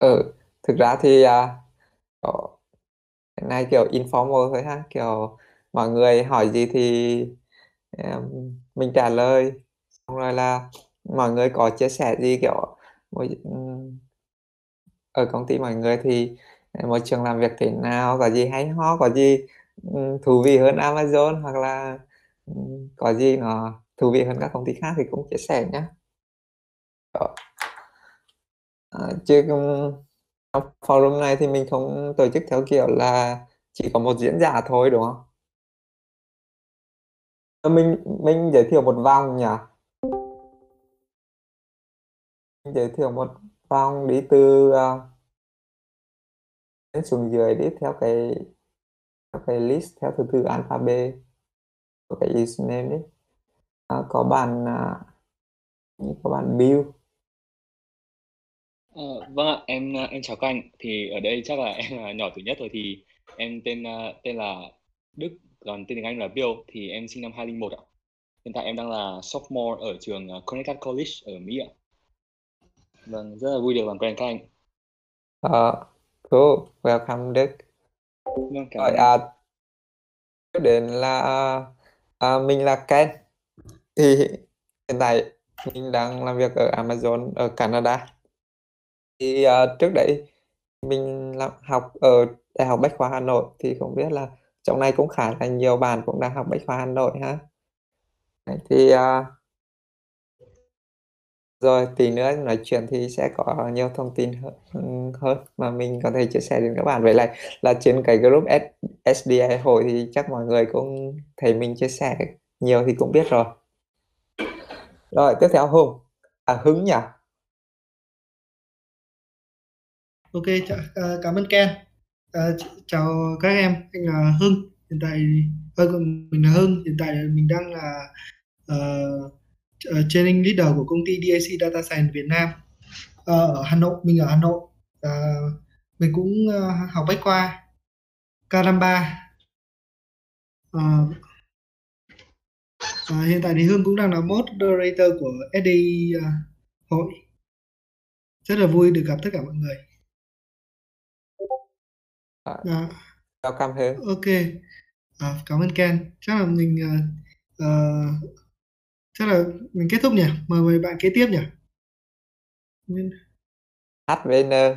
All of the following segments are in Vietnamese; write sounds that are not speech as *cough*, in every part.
Ừ, thực ra thì à, có- cái này kiểu informal thôi ha, kiểu mọi người hỏi gì thì em, mình trả lời, xong rồi là mọi người có chia sẻ gì kiểu môi, ừm, ở công ty mọi người thì à, môi trường làm việc thế nào, có gì hay ho, có gì ừm, thú vị hơn Amazon hoặc là ừm, có gì nó thú vị hơn các công ty khác thì cũng chia sẻ nhé. Đó. Ờ. Ờ, chứ trong forum này thì mình không tổ chức theo kiểu là chỉ có một diễn giả thôi đúng không? Ờ, Mình mình giới thiệu một vòng nhỉ? Mình giới thiệu một vòng đi từ uh, lên xuống dưới đi theo cái theo cái list theo thứ tự alphabet của cái username đấy, À, ờ, có bạn uh, có bạn Bill. Ờ, vâng ạ, em ờ, em chào các anh. Thì ở đây chắc là *laughs* em là nhỏ tuổi nhất rồi thì em tên ờ, tên là Đức, còn tên tiếng Anh là Bill thì em sinh năm 2001 ạ. Hiện tại em đang là sophomore ở trường ờ, Connecticut College ở Mỹ ạ. Vâng, rất là vui được làm quen các anh. Uh, cool, welcome Đức. Vâng, cảm Rồi ơn anh. à, tiếp đến là à, mình là Ken. Thì hiện tại mình đang làm việc ở Amazon ở Canada. Thì à, trước đấy mình làm học ở Đại học Bách khoa Hà Nội thì không biết là trong này cũng khá là nhiều bạn cũng đang học Bách khoa Hà Nội ha. Đấy, thì à, rồi tí nữa nói chuyện thì sẽ có nhiều thông tin hơn, hơn mà mình có thể chia sẻ đến các bạn vậy lại là trên cái group S, SDI hội thì chắc mọi người cũng thấy mình chia sẻ nhiều thì cũng biết rồi. Rồi tiếp theo Hùng à Hứng nhỉ? Ok, ch- uh, à, cảm ơn Ken. Uh, ch- chào các em, anh là Hưng. Hiện tại uh, mình là Hưng. Hiện tại mình đang là uh, training leader của công ty DAC Data Science Việt Nam uh, ở Hà Nội. Mình ở Hà Nội. Uh, mình cũng uh, học bách khoa K53. Uh, uh, hiện tại thì Hưng cũng đang là moderator của SDI uh, hội. Rất là vui được gặp tất cả mọi người. À, À, welcome Hưng. ok, à, cảm ơn Ken. Chắc là mình uh, uh, chắc là mình kết thúc nhỉ? Mời mời bạn kế tiếp nhỉ? HVN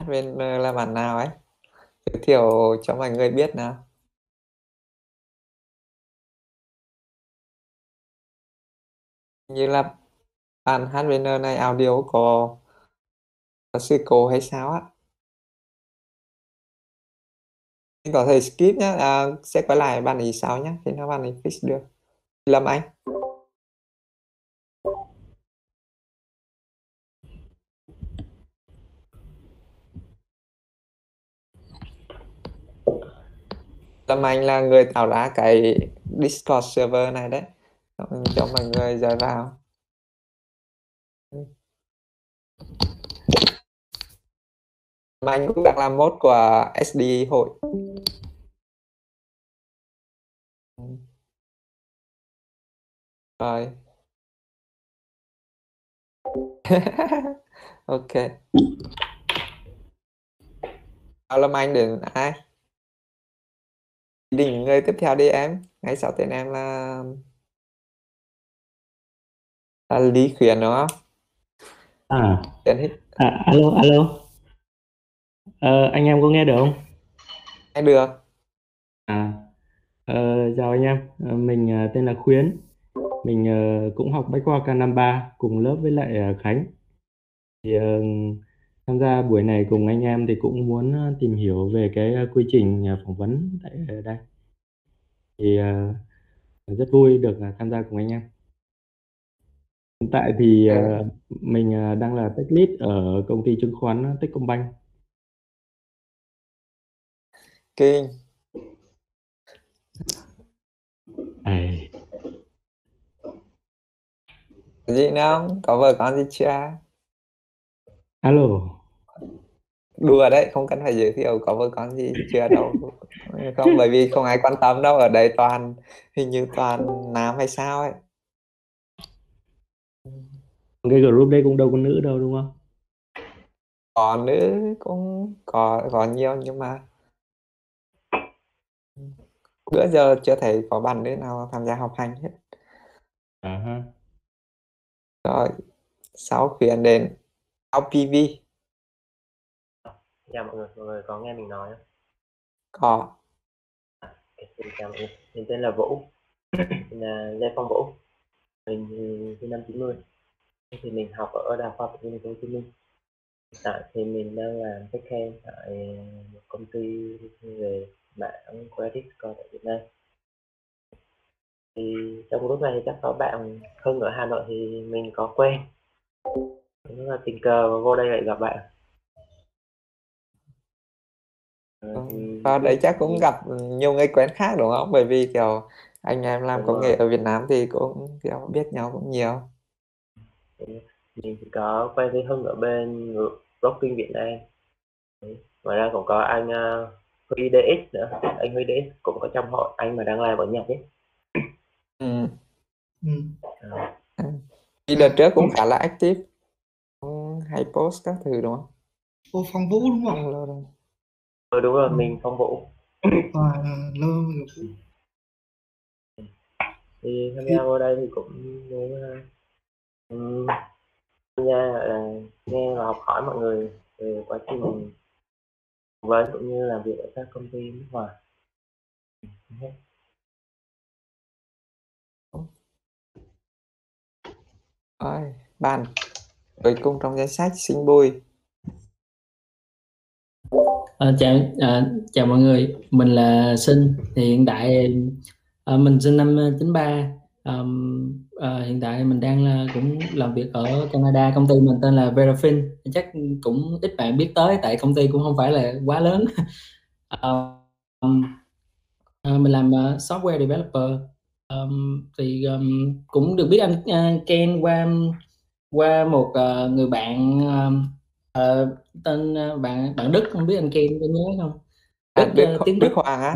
HVN là bạn nào ấy? Giới thiệu cho mọi người biết nào. Như là bạn HVN này audio có có cố hay sao á? Mình có thể skip nhá, à, sẽ quay lại bạn ấy sau nhá, khi nào bạn ấy fix được. Lâm Anh. Lâm Anh là người tạo ra cái Discord server này đấy. Cho mọi người rời vào. Lâm Anh cũng đang làm mốt của SD hội. Rồi. *laughs* ok. Lâm Anh đến ai? Đỉnh người tiếp theo đi em. Ngay sau tên em là là Lý Khuyến đúng không? À, Tên hít à alo alo ờ, anh em có nghe được không? Nghe được. à ờ, chào anh em. Ờ, mình ờ, tên là Khuyến. Mình ờ, cũng học Bách khoa K53 cùng lớp với lại ờ, Khánh. Thì ờ, tham gia buổi này cùng anh em thì cũng muốn ờ, tìm hiểu về cái ờ, quy trình ờ, phỏng vấn tại đây. Thì ờ, rất vui được ờ, tham gia cùng anh em. Hiện tại thì Ok. ờ, mình ờ, đang là tech lead ở công ty chứng khoán Techcombank Kinh. Ai, Gì không? Có vợ con gì chưa? alo Đùa đấy, không cần phải giới thiệu có vợ con gì chưa đâu. Không, bởi vì không ai quan tâm đâu. Ở đây toàn, hình như toàn nam hay sao ấy. cái group đấy cũng đâu có nữ đâu đúng không có nữ cũng có có nhiều nhưng mà bữa giờ chưa thấy có bạn nữ nào tham gia học hành hết. À ha. Rồi sau khuyến đến LPV chào mọi người mọi người có nghe mình nói không? Có. Ok, xin chào mọi người. Mình tên là Vũ. Mình là Lê Phong Vũ. Mình thì sinh năm 90 thì mình học ở Đại học Khoa học Thành phố Hồ Chí Minh. Hiện tại thì mình đang làm khách hàng tại một công ty về mảng credit score tại Việt Nam thì trong lúc này thì chắc có bạn Hưng ở Hà Nội thì mình có quen rất là tình cờ và vô đây lại gặp bạn Ờ, Và đấy chắc cũng gặp nhiều người quen khác đúng không? Bởi vì kiểu anh em làm Đúng công rồi. nghệ ở Việt Nam thì cũng kiểu biết nhau cũng nhiều. mình có quen với Hưng ở bên Rocking Việt Nam ngoài ra cũng có anh uh, Huy DX nữa anh Huy DX cũng có trong hội anh mà đang làm ở Nhật ấy Ừ. ừ. à, đợt trước cũng khá là active. Cũng hay post các thứ đúng không? Ô Phong Vũ đúng không ừ, đúng rồi Ừ. mình phong vũ à, lâu rồi Vũ. thì tham gia vô đây thì cũng muốn uh, um, tham gia là nghe và học hỏi mọi người về quá trình vấn cũng như làm việc ở các công ty nước ngoài. Rồi, bạn cuối cùng trong danh sách xin bùi. Ờ, chào à, chào mọi người. Mình là Sinh hiện tại à, mình sinh năm 93 Ờm, ờ, hiện tại mình đang là cũng làm việc ở Canada công ty mình tên là Verafin. Chắc cũng ít bạn biết tới tại công ty cũng không phải là quá lớn. *laughs* Ờm, ờ, mình làm ờ, software developer. Ờm, thì ờm, cũng được biết anh uh, Ken qua qua một ờ, người bạn ờ, tên ờ, bạn bạn Đức không biết anh Ken có nhớ không? À, Đức, Đức, ờ, tiếng Đức Đức. Hoàng á?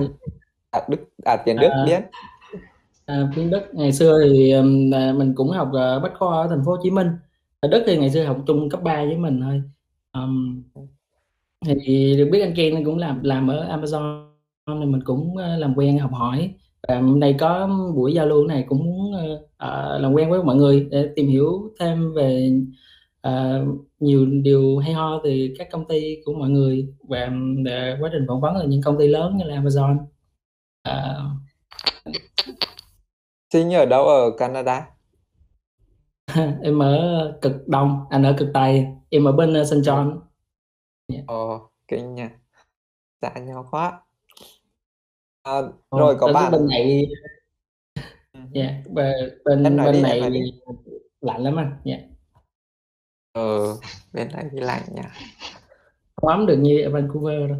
À, Đức, à, tiếng Đức À, biết. À, tiếng Đức ngày xưa thì à, mình cũng học ở Bách khoa ở thành phố Hồ Chí Minh. Ở Đức thì ngày xưa học chung cấp 3 với mình thôi. Ừm, thì được biết anh Ken cũng làm làm ở Amazon thì mình cũng ờ, làm quen học hỏi. Và hôm nay có buổi giao lưu này cũng muốn ờ, ờ, làm quen với mọi người để tìm hiểu thêm về ờ, nhiều điều hay ho từ các công ty của mọi người. Và quá trình phỏng vấn ở những công ty lớn như là Amazon. Ờ, Sinh ở đâu ở Canada? *laughs* em ở cực đông anh ở cực tây em ở bên uh, St John Ồ, kinh nha. Xa nhau quá. À, Ồ, rồi có bạn bên này Ừ. dạ bên bên nói bên đi, này đi. lạnh lắm anh dạ Ờ, bên này thì lạnh nha. không ấm được như ở Vancouver đâu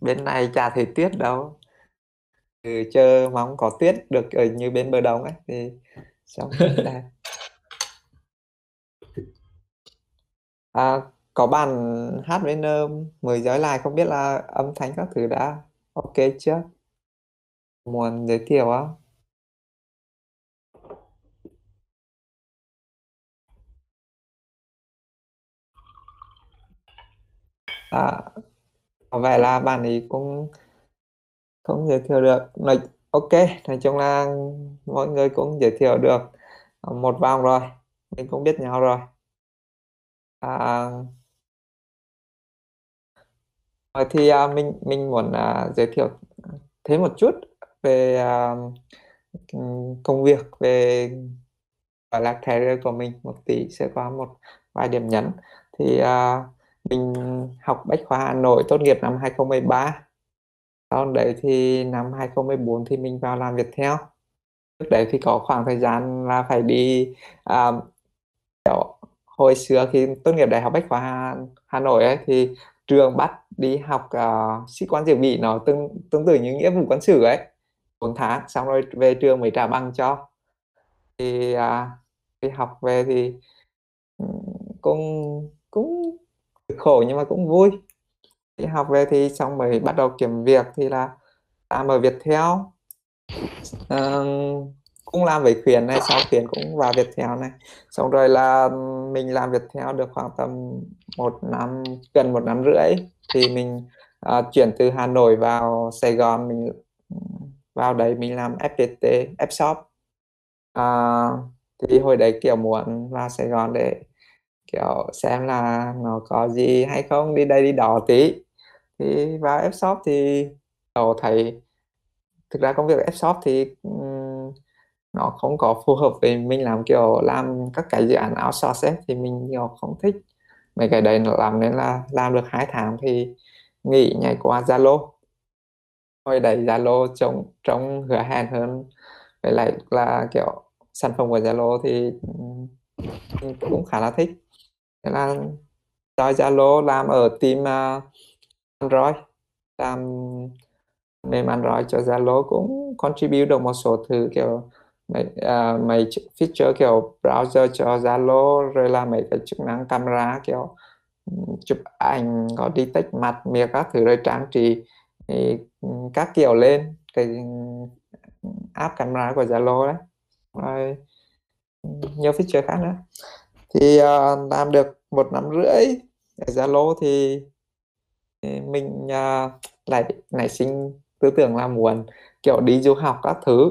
Bên này chả thấy tuyết đâu. Ừ, chờ mong có tuyết được ở như bên bờ đông ấy thì đẹp. *laughs* À, có bạn hát với nơ mới giới lại không biết là âm thanh các thứ đã ok chưa? Muốn giới thiệu không? À, có vẻ là bạn ấy cũng không giới thiệu được. Nói, ok, nói chung là mọi người cũng giới thiệu được ờ, một vòng rồi. Mình cũng biết nhau rồi. À, ờ, thì à, mình mình muốn à, giới thiệu thêm một chút về à, công việc về ở là career của mình một tí sẽ có một vài điểm nhấn thì à, mình học Bách khoa Hà Nội tốt nghiệp năm 2013 sau đấy thì năm 2014 thì mình vào làm Viettel trước đấy thì có khoảng thời gian là phải đi um, kiểu hồi xưa khi tốt nghiệp đại học Bách khoa Hà, Hà Nội ấy thì trường bắt đi học uh, sĩ quan dự bị nó tương tương tự như nghĩa vụ quân sự ấy 4 tháng xong rồi về trường mới trả bằng cho. Thì uh, đi học về thì ừ, cũng cũng khổ nhưng mà cũng vui đi học về thì xong mới bắt đầu kiếm việc thì là làm ở Viettel. Ờm, cũng làm với khuyến này sau khuyến cũng vào Viettel này. Xong rồi là mình làm Viettel được khoảng tầm một năm gần một năm rưỡi. Thì mình uh, chuyển từ Hà Nội vào Sài Gòn mình vào đấy mình làm FPT Fshop uh, à, thì hồi đấy kiểu muốn vào Sài Gòn để kiểu xem là nó có gì hay không đi đây đi đó tí thì vào shop thì đầu thầy thực ra công việc Fshop thì um, nó không có phù hợp với mình làm kiểu làm các cái dự án outsource ấy, thì mình nhiều không thích mấy cái đấy nó làm nên là làm được hai tháng thì nghỉ nhảy qua Zalo. Hồi đấy Zalo trông trông hứa hẹn hơn. Với lại là kiểu sản phẩm của Zalo thì cũng khá là thích. Thế là cho Zalo làm ở team uh, Android. Làm mềm Android cho Zalo cũng contribute được một số thứ kiểu mấy, uh, mấy feature kiểu browser cho Zalo rồi là mấy cái chức năng camera kiểu chụp ảnh có đi tách mặt miệng các thứ rồi trang trí thì các kiểu lên cái app camera của Zalo đấy. Rồi nhiều feature khác nữa. Thì uh, làm được một năm rưỡi ở Zalo thì mình uh, lại nảy sinh tư tưởng là muốn kiểu đi du học các thứ.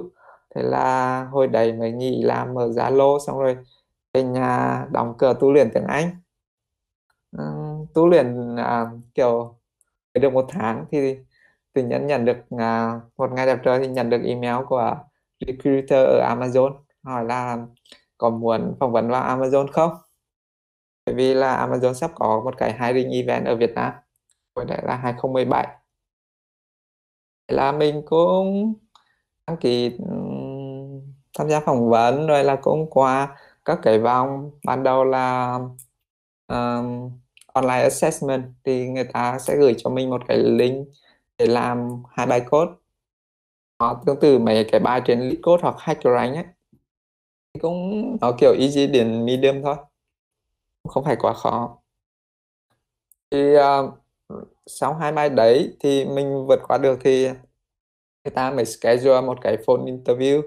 Thế là hồi đấy mới nghỉ làm ở Zalo xong rồi về nhà đóng cửa tu luyện tiếng Anh. Uh, tu luyện uh, kiểu được một tháng thì tự nhiên nhận được uh, một ngày đẹp trời thì nhận được email của recruiter ở Amazon hỏi là có muốn phỏng vấn vào Amazon không? Bởi vì là Amazon sắp có một cái hiring event ở Việt Nam hồi đấy là 2017 là mình cũng đăng ký tham gia phỏng vấn rồi là cũng qua các cái vòng. Ban đầu là um, online assessment thì người ta sẽ gửi cho mình một cái link để làm hai bài code. Nó tương tự mấy cái bài trên LeetCode hoặc HackerRank ấy. Cũng nó kiểu easy đến medium thôi không phải quá khó. Thì uh, sau hai bài đấy thì mình vượt qua được thì người ta mới schedule một cái phone interview.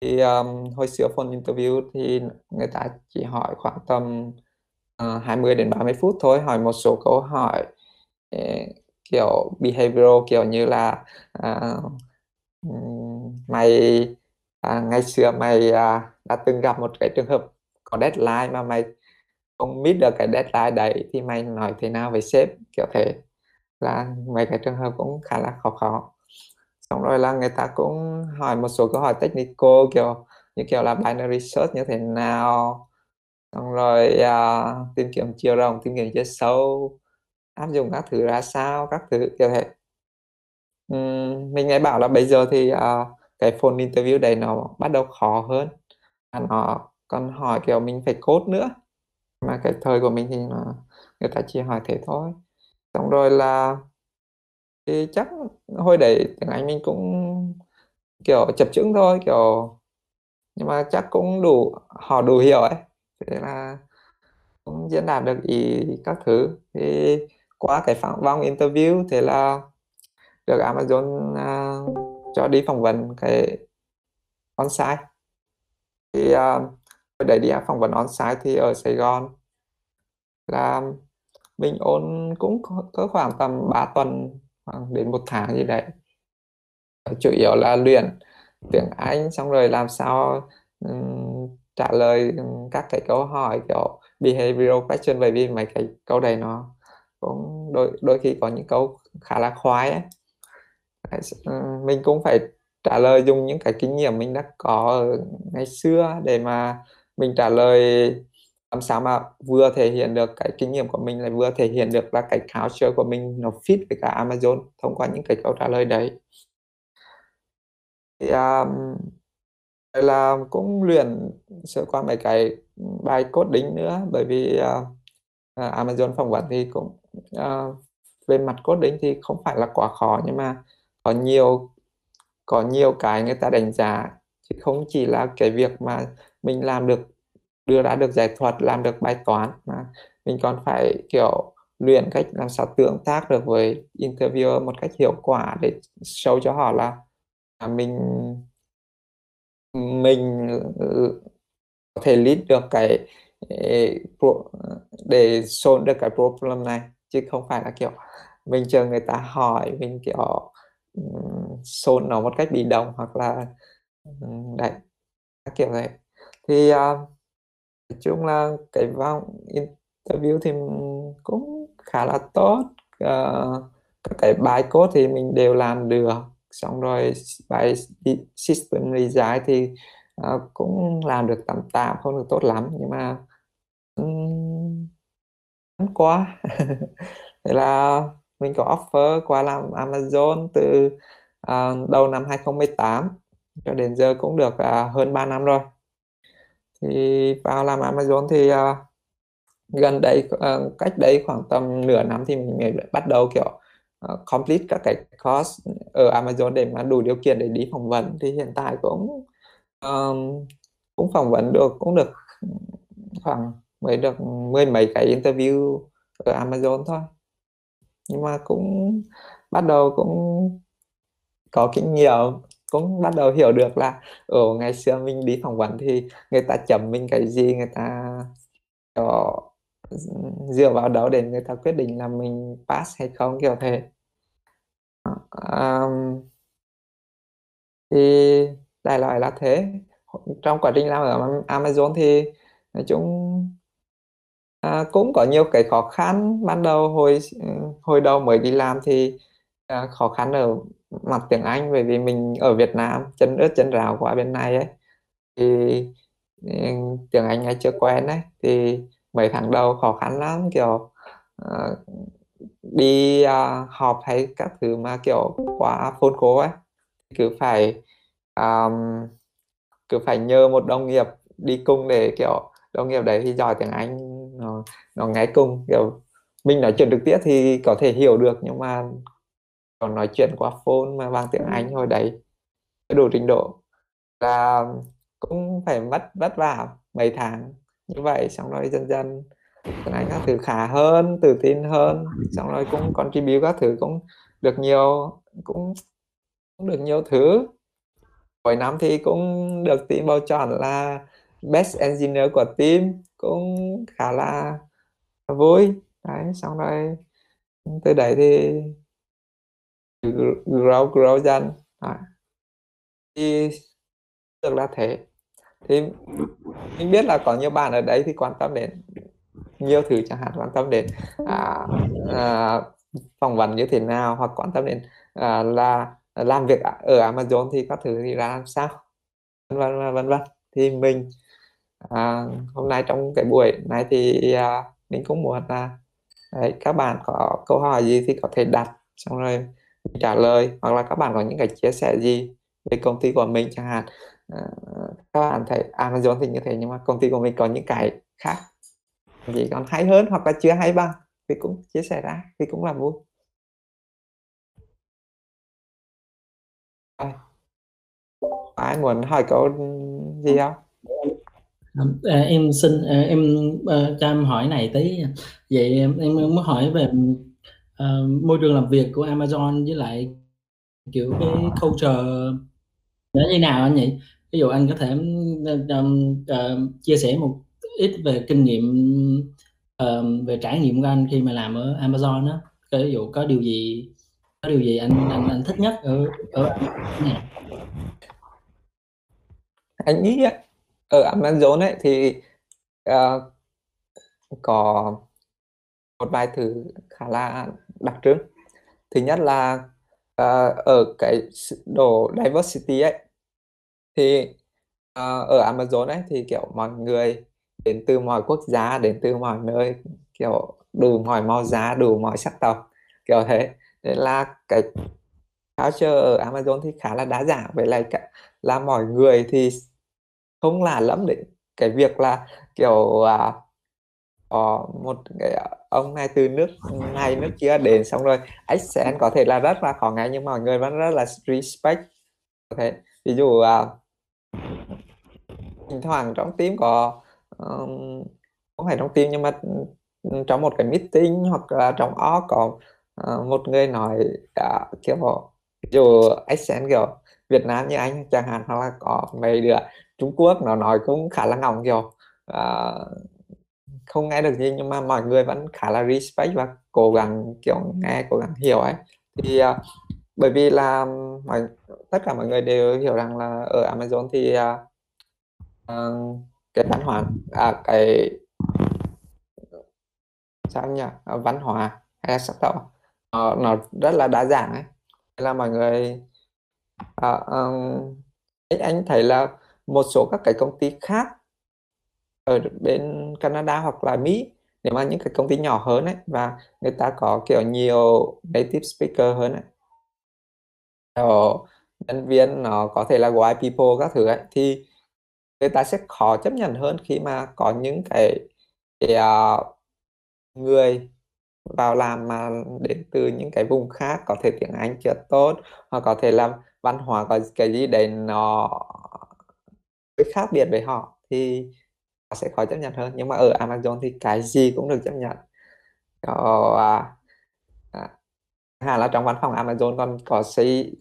Thì um, hồi xưa phone interview thì người ta chỉ hỏi khoảng tầm ờ, uh, 20 đến 30 phút thôi hỏi một số câu hỏi eh, kiểu behavioral kiểu như là uh, mày à, ngày xưa mày à, đã từng gặp một cái trường hợp có deadline mà mày không biết được cái deadline đấy thì mày nói thế nào với sếp kiểu thế. Là mấy cái trường hợp cũng khá là khó khó. Xong rồi là người ta cũng hỏi một số câu hỏi technical kiểu như kiểu là binary search như thế nào. Xong rồi uh, tìm kiếm chiều rộng tìm kiếm chiều sâu áp dụng các thứ ra sao các thứ kiểu thế. Uhm, mình nghe bảo là bây giờ thì uh, cái phone interview đấy nó bắt đầu khó hơn. Nó còn hỏi kiểu mình phải code nữa mà cái thời của mình thì nó, người ta chỉ hỏi thế thôi. Xong rồi là thì chắc hồi đấy tiếng Anh mình cũng kiểu chập chững thôi kiểu nhưng mà chắc cũng đủ họ đủ hiểu ấy. Thế là cũng diễn đạt được ý các thứ. Thì qua cái phỏng vòng interview thế là được Amazon uh, cho đi phỏng vấn cái on-site thì uh, để đi phỏng vấn on-site thì ở Sài Gòn là mình ôn cũng có khoảng tầm 3 tuần khoảng đến một tháng gì đấy. Chủ yếu là luyện tiếng Anh xong rồi làm sao um, trả lời các cái câu hỏi kiểu behavioral question bởi vì mấy cái câu này nó cũng đôi đôi khi có những câu khá là khoái ấy. Mình cũng phải trả lời dùng những cái kinh nghiệm mình đã có ngày xưa để mà mình trả lời làm sao mà vừa thể hiện được cái kinh nghiệm của mình lại vừa thể hiện được là cái culture của mình nó fit với cả Amazon thông qua những cái câu trả lời đấy. Thì um, là cũng luyện sơ qua mấy cái bài cốt đính nữa bởi vì uh, à, Amazon phỏng vấn thì cũng à, uh, về mặt cốt đính thì không phải là quá khó nhưng mà có nhiều có nhiều cái người ta đánh giá chứ không chỉ là cái việc mà mình làm được đưa ra được giải thuật làm được bài toán. Mà mình còn phải kiểu luyện cách làm sao tương tác được với interviewer một cách hiệu quả để show cho họ là à, mình mình có thể lead được cái để solve được cái problem này chứ không phải là kiểu mình chờ người ta hỏi mình kiểu solve nó một cách bị động hoặc là ừ, đấy kiểu này thì uh, nói chung là cái vòng interview thì cũng khá là tốt. Ờ, các cái bài code thì mình đều làm được. Xong rồi bài system design thì ờ, cũng làm được tạm tạm không được tốt lắm. Nhưng mà um, quá. *laughs* Thế là mình có offer qua làm Amazon từ uh, đầu năm 2018 cho đến giờ cũng được uh, hơn 3 năm rồi thì vào làm Amazon thì uh, gần đây uh, ờ, cách đây khoảng tầm nửa năm thì mình bắt đầu kiểu uh, complete các cái course ở Amazon để mà đủ điều kiện để đi phỏng vấn. Thì hiện tại cũng um, cũng phỏng vấn được cũng được khoảng mới được mười mấy cái interview ở Amazon thôi. Nhưng mà cũng bắt đầu cũng có kinh nghiệm cũng bắt đầu hiểu được là ở ngày xưa mình đi phỏng vấn thì người ta chấm mình cái gì người ta ờ, có dựa vào đó để người ta quyết định là mình pass hay không kiểu thế. Um, thì đại loại là thế. Trong quá trình làm ở Amazon thì nói chung à, cũng có nhiều cái khó khăn. Ban đầu hồi ừ, hồi đầu mới đi làm thì à, khó khăn ở mặt tiếng Anh bởi vì mình ở Việt Nam chân ướt chân rào qua bên này ấy. Thì ừ, tiếng Anh ấy chưa quen đấy thì mấy tháng đầu khó khăn lắm kiểu uh, đi uh, họp hay các thứ mà kiểu quá phone cố ấy. Cứ phải um, cứ phải nhờ một đồng nghiệp đi cùng để kiểu đồng nghiệp đấy thì giỏi tiếng Anh nó nó ngay cùng kiểu mình nói chuyện trực tiếp thì có thể hiểu được nhưng mà còn nói chuyện qua phone mà bằng tiếng Anh hồi đấy. Đủ trình độ là cũng phải mất vất vả mấy tháng như vậy xong rồi dần dần tiếng Anh các thứ khá hơn tự tin hơn xong rồi cũng contribute các thứ cũng được nhiều cũng cũng được nhiều thứ. Mỗi năm thì cũng được team bầu chọn là best engineer của team cũng khá là vui. Đấy xong rồi từ đấy thì grow grow dần à. thì được là thế thì mình biết là có nhiều bạn ở đấy thì quan tâm đến nhiều thứ chẳng hạn quan tâm đến à, à, phỏng vấn như thế nào hoặc quan tâm đến à, là làm việc ở Amazon thì các thứ thì ra làm sao vân vân vân vân thì mình à, hôm nay trong cái buổi này thì à, mình cũng muốn là đấy, các bạn có câu hỏi gì thì có thể đặt xong rồi trả lời hoặc là các bạn có những cái chia sẻ gì về công ty của mình chẳng hạn. À, các bạn thấy à, Amazon thì như thế nhưng mà công ty của mình có những cái khác gì còn hay hơn hoặc là chưa hay bằng thì cũng chia sẻ ra thì cũng là vui. Ai muốn hỏi câu gì không? À, em xin à, em à, cho em hỏi này tí. Vậy em em muốn hỏi về uh, môi trường làm việc của Amazon với lại kiểu cái culture nó như nào anh nhỉ? Ví dụ anh có thể um, uh, chia sẻ một ít về kinh nghiệm uh, về trải nghiệm của anh khi mà làm ở Amazon đó ví dụ có điều gì có điều gì anh anh, anh thích nhất ở ở này anh nghĩ ở Amazon ấy thì uh, có một vài thứ khá là đặc trưng. Thứ nhất là uh, ở cái độ diversity ấy thì uh, ở Amazon ấy thì kiểu mọi người đến từ mọi quốc gia đến từ mọi nơi kiểu đủ mọi màu da đủ mọi sắc tộc kiểu thế. Nên là cái culture ở Amazon thì khá là đa dạng với lại cả là mọi người thì không là lắm để cái việc là kiểu uh, ờ, một cái à, ông này từ nước này nước kia đến xong rồi accent có thể là rất là khó nghe nhưng mọi người vẫn rất là respect. Thế ví dụ uh, thỉnh thoảng trong team có um, không phải trong team nhưng mà ừ, trong một cái meeting hoặc là trong ó có uh, một người nói uh, kiểu ví dụ accent kiểu Việt Nam như anh chẳng hạn hoặc là có mấy đứa Trung Quốc nó nói cũng khá là ngọng kiểu uh, không nghe được gì nhưng mà mọi người vẫn khá là respect và cố gắng kiểu nghe cố gắng hiểu ấy. Thì uh, bởi vì là mọi tất cả mọi người đều hiểu rằng là ở Amazon thì uh, cái văn hóa à, cái sao nhỉ? Văn hóa hay là sắc tộc nó, nó rất là đa dạng ấy. Là mọi người à, um, anh thấy là một số các cái công ty khác ở bên Canada hoặc là Mỹ nếu mà những cái công ty nhỏ hơn ấy và người ta có kiểu nhiều native speaker hơn ấy. Rồi, nhân viên nó có thể là white people các thứ ấy thì người ta sẽ khó chấp nhận hơn khi mà có những cái, cái uh, người vào làm mà đến từ những cái vùng khác có thể tiếng Anh chưa tốt hoặc có thể là văn hóa có cái gì đấy nó khác biệt với họ. Thì sẽ khó chấp nhận hơn. Nhưng mà ở Amazon thì cái gì cũng được chấp nhận. Có à, à, là trong văn phòng Amazon còn có xây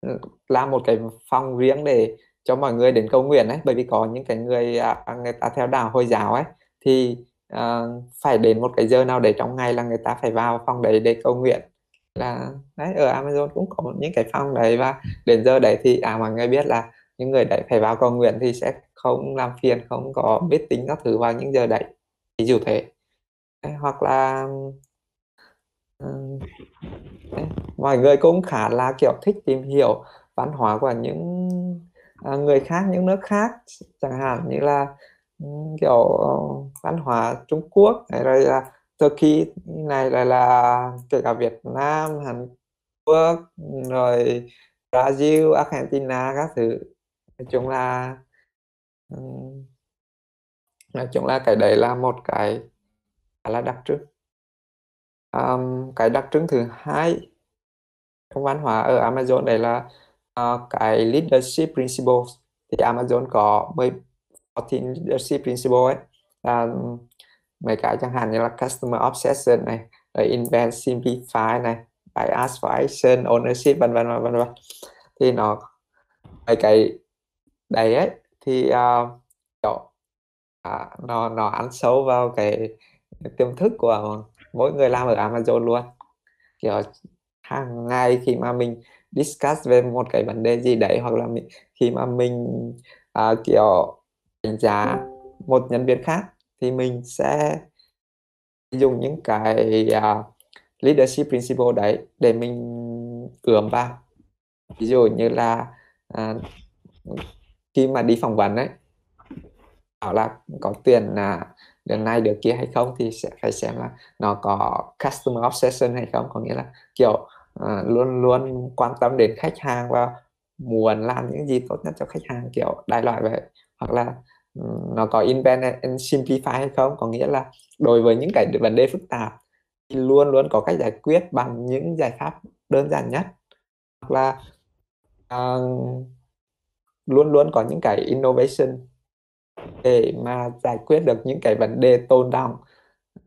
ừ, làm một cái phòng riêng để cho mọi người đến cầu nguyện ấy. Bởi vì có những cái người à, người ta theo đạo hồi giáo ấy thì à, phải đến một cái giờ nào để trong ngày là người ta phải vào phòng đấy để cầu nguyện. Là đấy ở Amazon cũng có những cái phòng đấy và đến giờ đấy thì à mọi người biết là những người đấy phải vào cầu nguyện thì sẽ không làm phiền không có biết tính các thứ vào những giờ đấy ví dụ thế. Đấy, hoặc là ờ, đấy, mọi người cũng khá là kiểu thích tìm hiểu văn hóa của những ờ, người khác những nước khác chẳng hạn như là ừ, kiểu văn hóa Trung Quốc này rồi là Turkey này lại là kể cả Việt Nam Hàn Quốc rồi Brazil Argentina các thứ. Nói chung là nói chung là cái đấy là một cái là đặc trưng. Um, cái đặc trưng thứ hai trong văn hóa ở Amazon đấy là uh, cái leadership principles. Thì Amazon có 10 14 leadership principles ấy. Là mấy cái chẳng hạn như là customer obsession này rồi invent simplify này bias for action ownership vân vân vân vân. Thì nó mấy cái đấy ấy thì uh, kiểu, à, nó nó ăn sâu vào cái tiềm thức của mỗi người làm ở Amazon luôn. Kiểu hàng ngày khi mà mình discuss về một cái vấn đề gì đấy hoặc là mình, khi mà mình uh, kiểu đánh giá một nhân viên khác thì mình sẽ dùng những cái uh, leadership principle đấy để mình ươm vào. Ví dụ như là uh, khi mà đi phỏng vấn ấy bảo là có tiền là đợt này được kia hay không thì sẽ phải xem là nó có customer obsession hay không. Có nghĩa là kiểu uh, luôn luôn quan tâm đến khách hàng và muốn làm những gì tốt nhất cho khách hàng kiểu đại loại vậy. Hoặc là ừ, nó có invent and simplify hay không? Có nghĩa là đối với những cái vấn đề phức tạp thì luôn luôn có cách giải quyết bằng những giải pháp đơn giản nhất. Hoặc là uh, luôn luôn có những cái innovation để mà giải quyết được những cái vấn đề tồn động uh,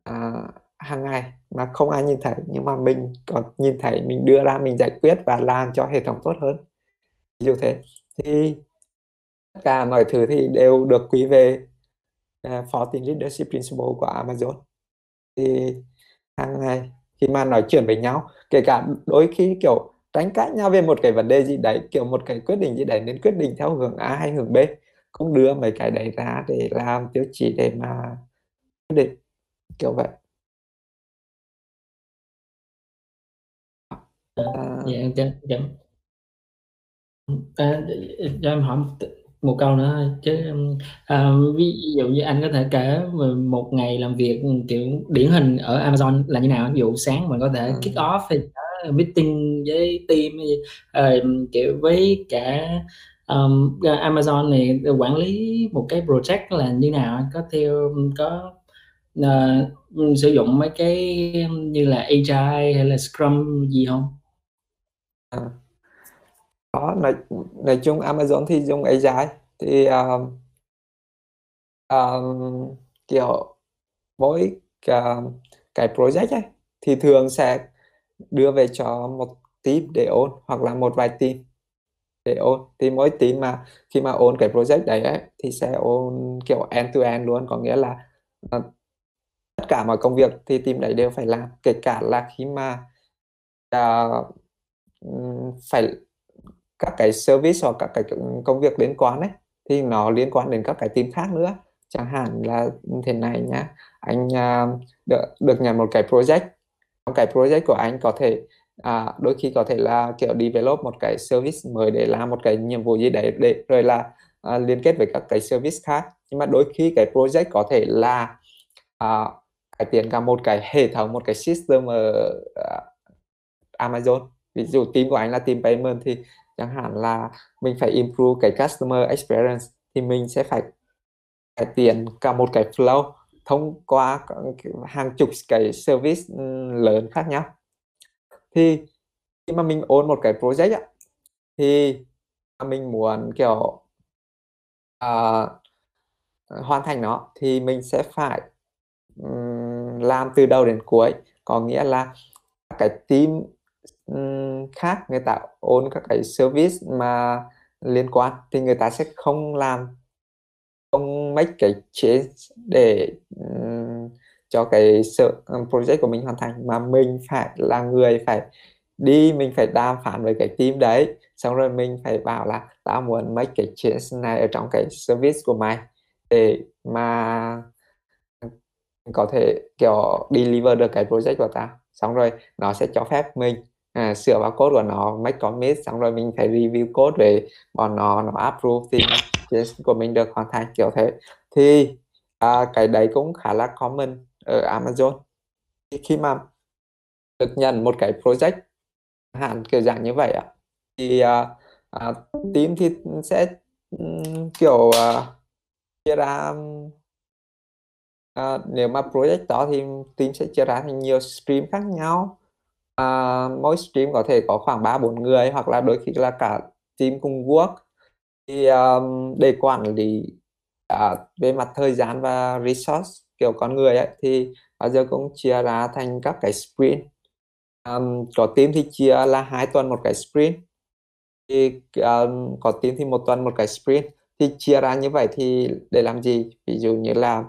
à, hàng ngày mà không ai nhìn thấy. Nhưng mà mình còn nhìn thấy mình đưa ra mình giải quyết và làm cho hệ thống tốt hơn. Ví dụ thế. Thì tất cả mọi thứ thì đều được quy về à, uh, 14 leadership principle của Amazon. Thì hàng ngày khi mà nói chuyện với nhau kể cả đôi khi kiểu tranh cãi nhau về một cái vấn đề gì đấy kiểu một cái quyết định gì đấy nên quyết định theo hướng A hay hướng B cũng đưa mấy cái đấy ra để làm tiêu chí để mà quyết định kiểu vậy à, dạ em dạ. à, cho em hỏi một câu nữa thôi chứ à, ví dụ như anh có thể kể một ngày làm việc kiểu điển hình ở Amazon là như nào ví dụ sáng mình có thể ừ. kick off hay meeting với team uh, kiểu với cả um, Amazon này quản lý một cái project là như nào có theo có uh, sử dụng mấy cái như là Agile hay là Scrum gì không? À. Có nói, nói chung Amazon thì dùng agile thì um, um, kiểu mỗi cái, cái project ấy thì thường sẽ đưa về cho một team để ôn hoặc là một vài team để ôn. Thì mỗi team mà khi mà ôn cái project đấy ấy, thì sẽ ôn kiểu end to end luôn. Có nghĩa là uh, tất cả mọi công việc thì team đấy đều phải làm. Kể cả là khi mà uh, phải các cái service hoặc các cái công việc liên quan ấy thì nó liên quan đến các cái team khác nữa. Chẳng hạn là thế này nhá anh ờ, uh, được được nhận một cái project. Trong cái project của anh có thể à, đôi khi có thể là kiểu develop một cái service mới để làm một cái nhiệm vụ gì đấy để rồi là à, liên kết với các cái service khác. Nhưng mà đôi khi cái project có thể là à, cải tiến cả một cái hệ thống một cái system ở uh, Amazon. Ví dụ team của anh là team payment thì chẳng hạn là mình phải improve cái customer experience thì mình sẽ phải cải tiến cả một cái flow thông qua hàng chục cái service ừ, lớn khác nhau thì khi mà mình ôn một cái project á, thì mình muốn kiểu uh, hoàn thành nó thì mình sẽ phải um, làm từ đầu đến cuối. Có nghĩa là cái team um, khác người ta ôn các cái service mà liên quan thì người ta sẽ không làm không make cái change để um, cho cái sự um, project của mình hoàn thành. Mà mình phải là người phải đi mình phải đàm phán với cái team đấy. Xong rồi mình phải bảo là tao muốn mấy cái change này ở trong cái service của mày để mà um, có thể kiểu deliver được cái project của tao. Xong rồi nó sẽ cho phép mình à, sửa vào code của nó make commit. Xong rồi mình phải review code để bọn nó nó approve thì change của mình được hoàn thành kiểu thế. Thì à, cái đấy cũng khá là common ở Amazon. Khi mà được nhận một cái project hạn kiểu dạng như vậy ạ thì uh, uh, team thì sẽ um, kiểu uh, chia ra uh, nếu mà project đó thì team sẽ chia ra thành nhiều stream khác nhau. Uh, mỗi stream có thể có khoảng ba bốn người hoặc là đôi khi là cả team cùng work. Thì um, để quản lý uh, về mặt thời gian và resource kiểu con người ấy thì bao giờ cũng chia ra thành các cái sprint. Um, có team thì chia là hai tuần một cái sprint. Thì um, có team thì một tuần một cái sprint. Thì chia ra như vậy thì để làm gì? Ví dụ như là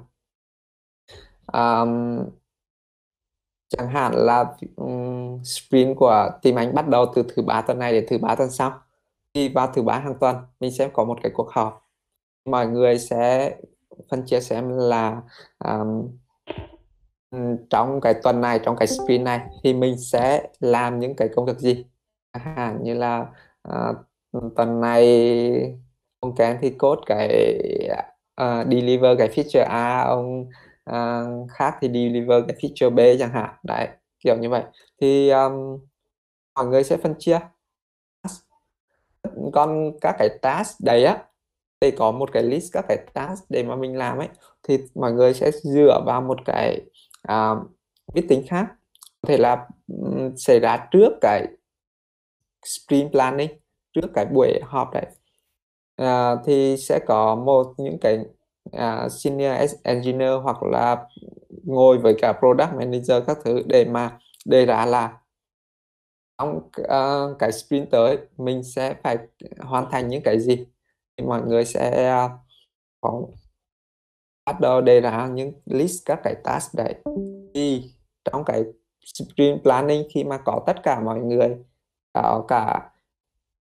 um, chẳng hạn là um, sprint của team anh bắt đầu từ thứ ba tuần này đến thứ ba tuần sau. Thì vào thứ ba hàng tuần mình sẽ có một cái cuộc họp. Mọi người sẽ phân chia xem là um, trong cái tuần này trong cái sprint này thì mình sẽ làm những cái công việc gì? Hạn như là uh, tuần này ông Ken thì code cái uh, deliver cái feature A ông uh, khác thì deliver cái feature B chẳng hạn. Đấy kiểu như vậy. Thì um, mọi người sẽ phân chia còn các cái task đấy á thì có một cái list các cái task để mà mình làm ấy thì mọi người sẽ dựa vào một cái uh, tính khác. Có thể là um, xảy ra trước cái sprint planning trước cái buổi họp đấy. Uh, thì sẽ có một những cái uh, senior engineer hoặc là ngồi với cả product manager các thứ để mà đề ra là trong uh, cái sprint tới mình sẽ phải hoàn thành những cái gì mọi người sẽ à, có bắt đầu đề ra những list các cái task đấy thì trong cái sprint planning khi mà có tất cả mọi người à, có cả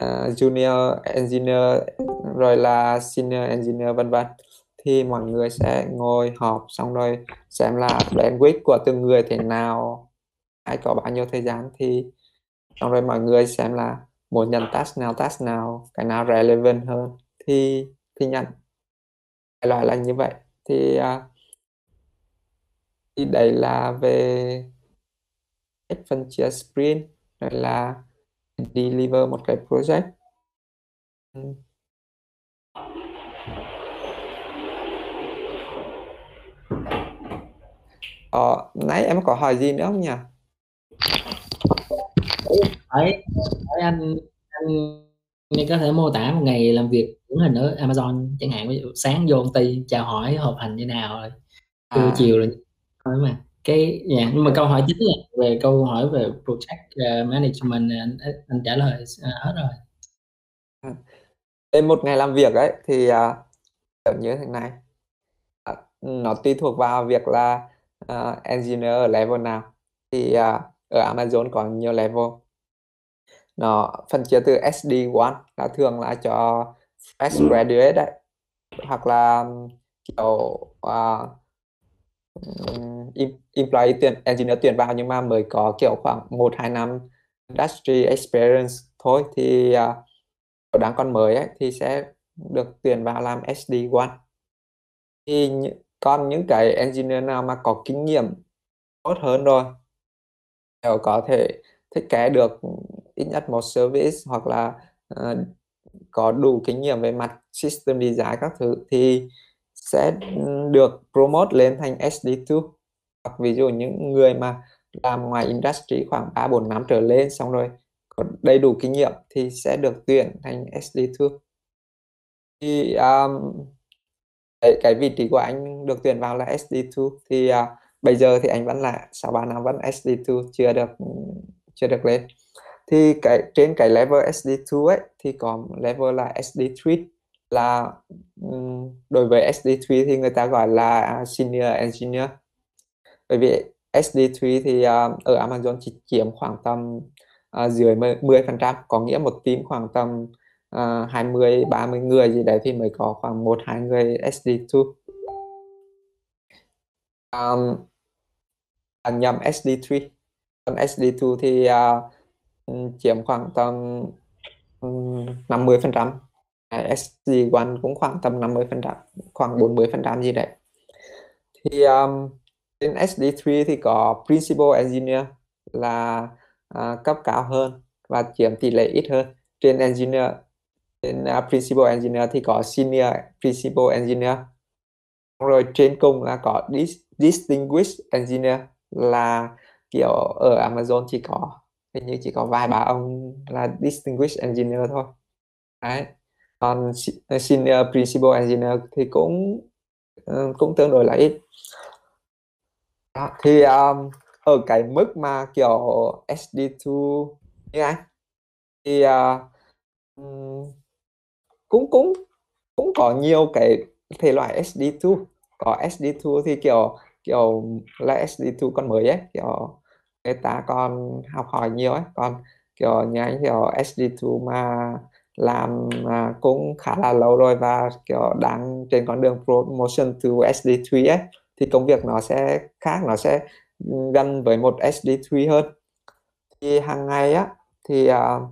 uh, junior engineer rồi là senior engineer vân vân. Thì mọi người sẽ ngồi họp xong rồi xem là bandwidth của từng người thế nào ai có bao nhiêu thời gian thì xong rồi mọi người xem là muốn nhận task nào task nào cái nào relevant hơn thì thì nhận loại là như vậy thì à, thì đây là về cách phân chia sprint rồi là deliver một cái project. Ờ, nãy em có hỏi gì nữa không nhỉ? đấy, hỏi anh anh có thể mô tả một ngày làm việc điển hình ở Amazon chẳng hạn ví dụ sáng vô công ty chào hỏi họp hành như nào rồi trưa À. chiều rồi thôi mà. Cái dạ, nhưng mà câu hỏi chính là về câu hỏi về project uh, management anh anh trả lời uh, hết rồi. Trên một ngày làm việc ấy thì uh, kiểu như thế này. Uh, nó tùy thuộc vào việc là uh, engineer ở level nào. Thì uh, ở Amazon có nhiều level. Nó phân chia từ SD1 là thường là cho fresh graduate đấy. Hoặc là kiểu uh, employee tuyển engineer tuyển vào nhưng mà mới có kiểu khoảng một hai năm industry experience thôi. Thì uh, đang còn mới ấy, thì sẽ được tuyển vào làm SD1 thì còn những cái engineer nào mà có kinh nghiệm tốt hơn rồi đều có thể thiết kế được ít nhất một service hoặc là uh, có đủ kinh nghiệm về mặt system design các thứ thì sẽ ừ, được promote lên thành SD2 hoặc ví dụ những người mà làm ngoài industry khoảng 3 4 năm trở lên xong rồi có đầy đủ kinh nghiệm thì sẽ được tuyển thành SD2 thì um, cái, cái vị trí của anh được tuyển vào là SD2 thì uh, bây giờ thì anh vẫn là sau 3 năm vẫn SD2 chưa được ừ, chưa được lên thì cái trên cái level SD2 ấy thì có level là SD3 là đối với SD3 thì người ta gọi là senior engineer. Bởi vì SD3 thì uh, ở Amazon chỉ chiếm khoảng tầm uh, dưới 10 phần trăm có nghĩa một team khoảng tầm uh, 20 30 người gì đấy thì mới có khoảng một hai người SD2 um, nhầm SD3 còn SD2 thì uh, Ừ, chiếm khoảng tầm ừ, um, 50 phần trăm. SD1 cũng khoảng tầm 50 phần trăm khoảng 40 phần trăm gì đấy. Thì um, trên SD3 thì có Principal Engineer là uh, cấp cao hơn và chiếm tỷ lệ ít hơn. Trên Engineer trên uh, Principal Engineer thì có Senior Principal Engineer. Rồi trên cùng là có Dis Distinguished Engineer là kiểu ở Amazon chỉ có hình như chỉ có vài ba ông là Distinguished Engineer thôi. Đấy. Còn ờ, Senior Principal Engineer thì cũng ờ, cũng tương đối là ít. Đó, thì um, ở cái mức mà kiểu SD2 như anh thì uh, cũng cũng cũng có nhiều cái thể loại SD2 có SD2 thì kiểu kiểu là SD2 con mới ấy kiểu beta ta còn học hỏi nhiều ấy. Còn kiểu nhà anh kiểu SD2 mà làm à, cũng khá là lâu rồi và kiểu đang trên con đường promotion to SD3 ấy thì công việc nó sẽ khác nó sẽ gần với một SD3 hơn. Thì hàng ngày á thì uh,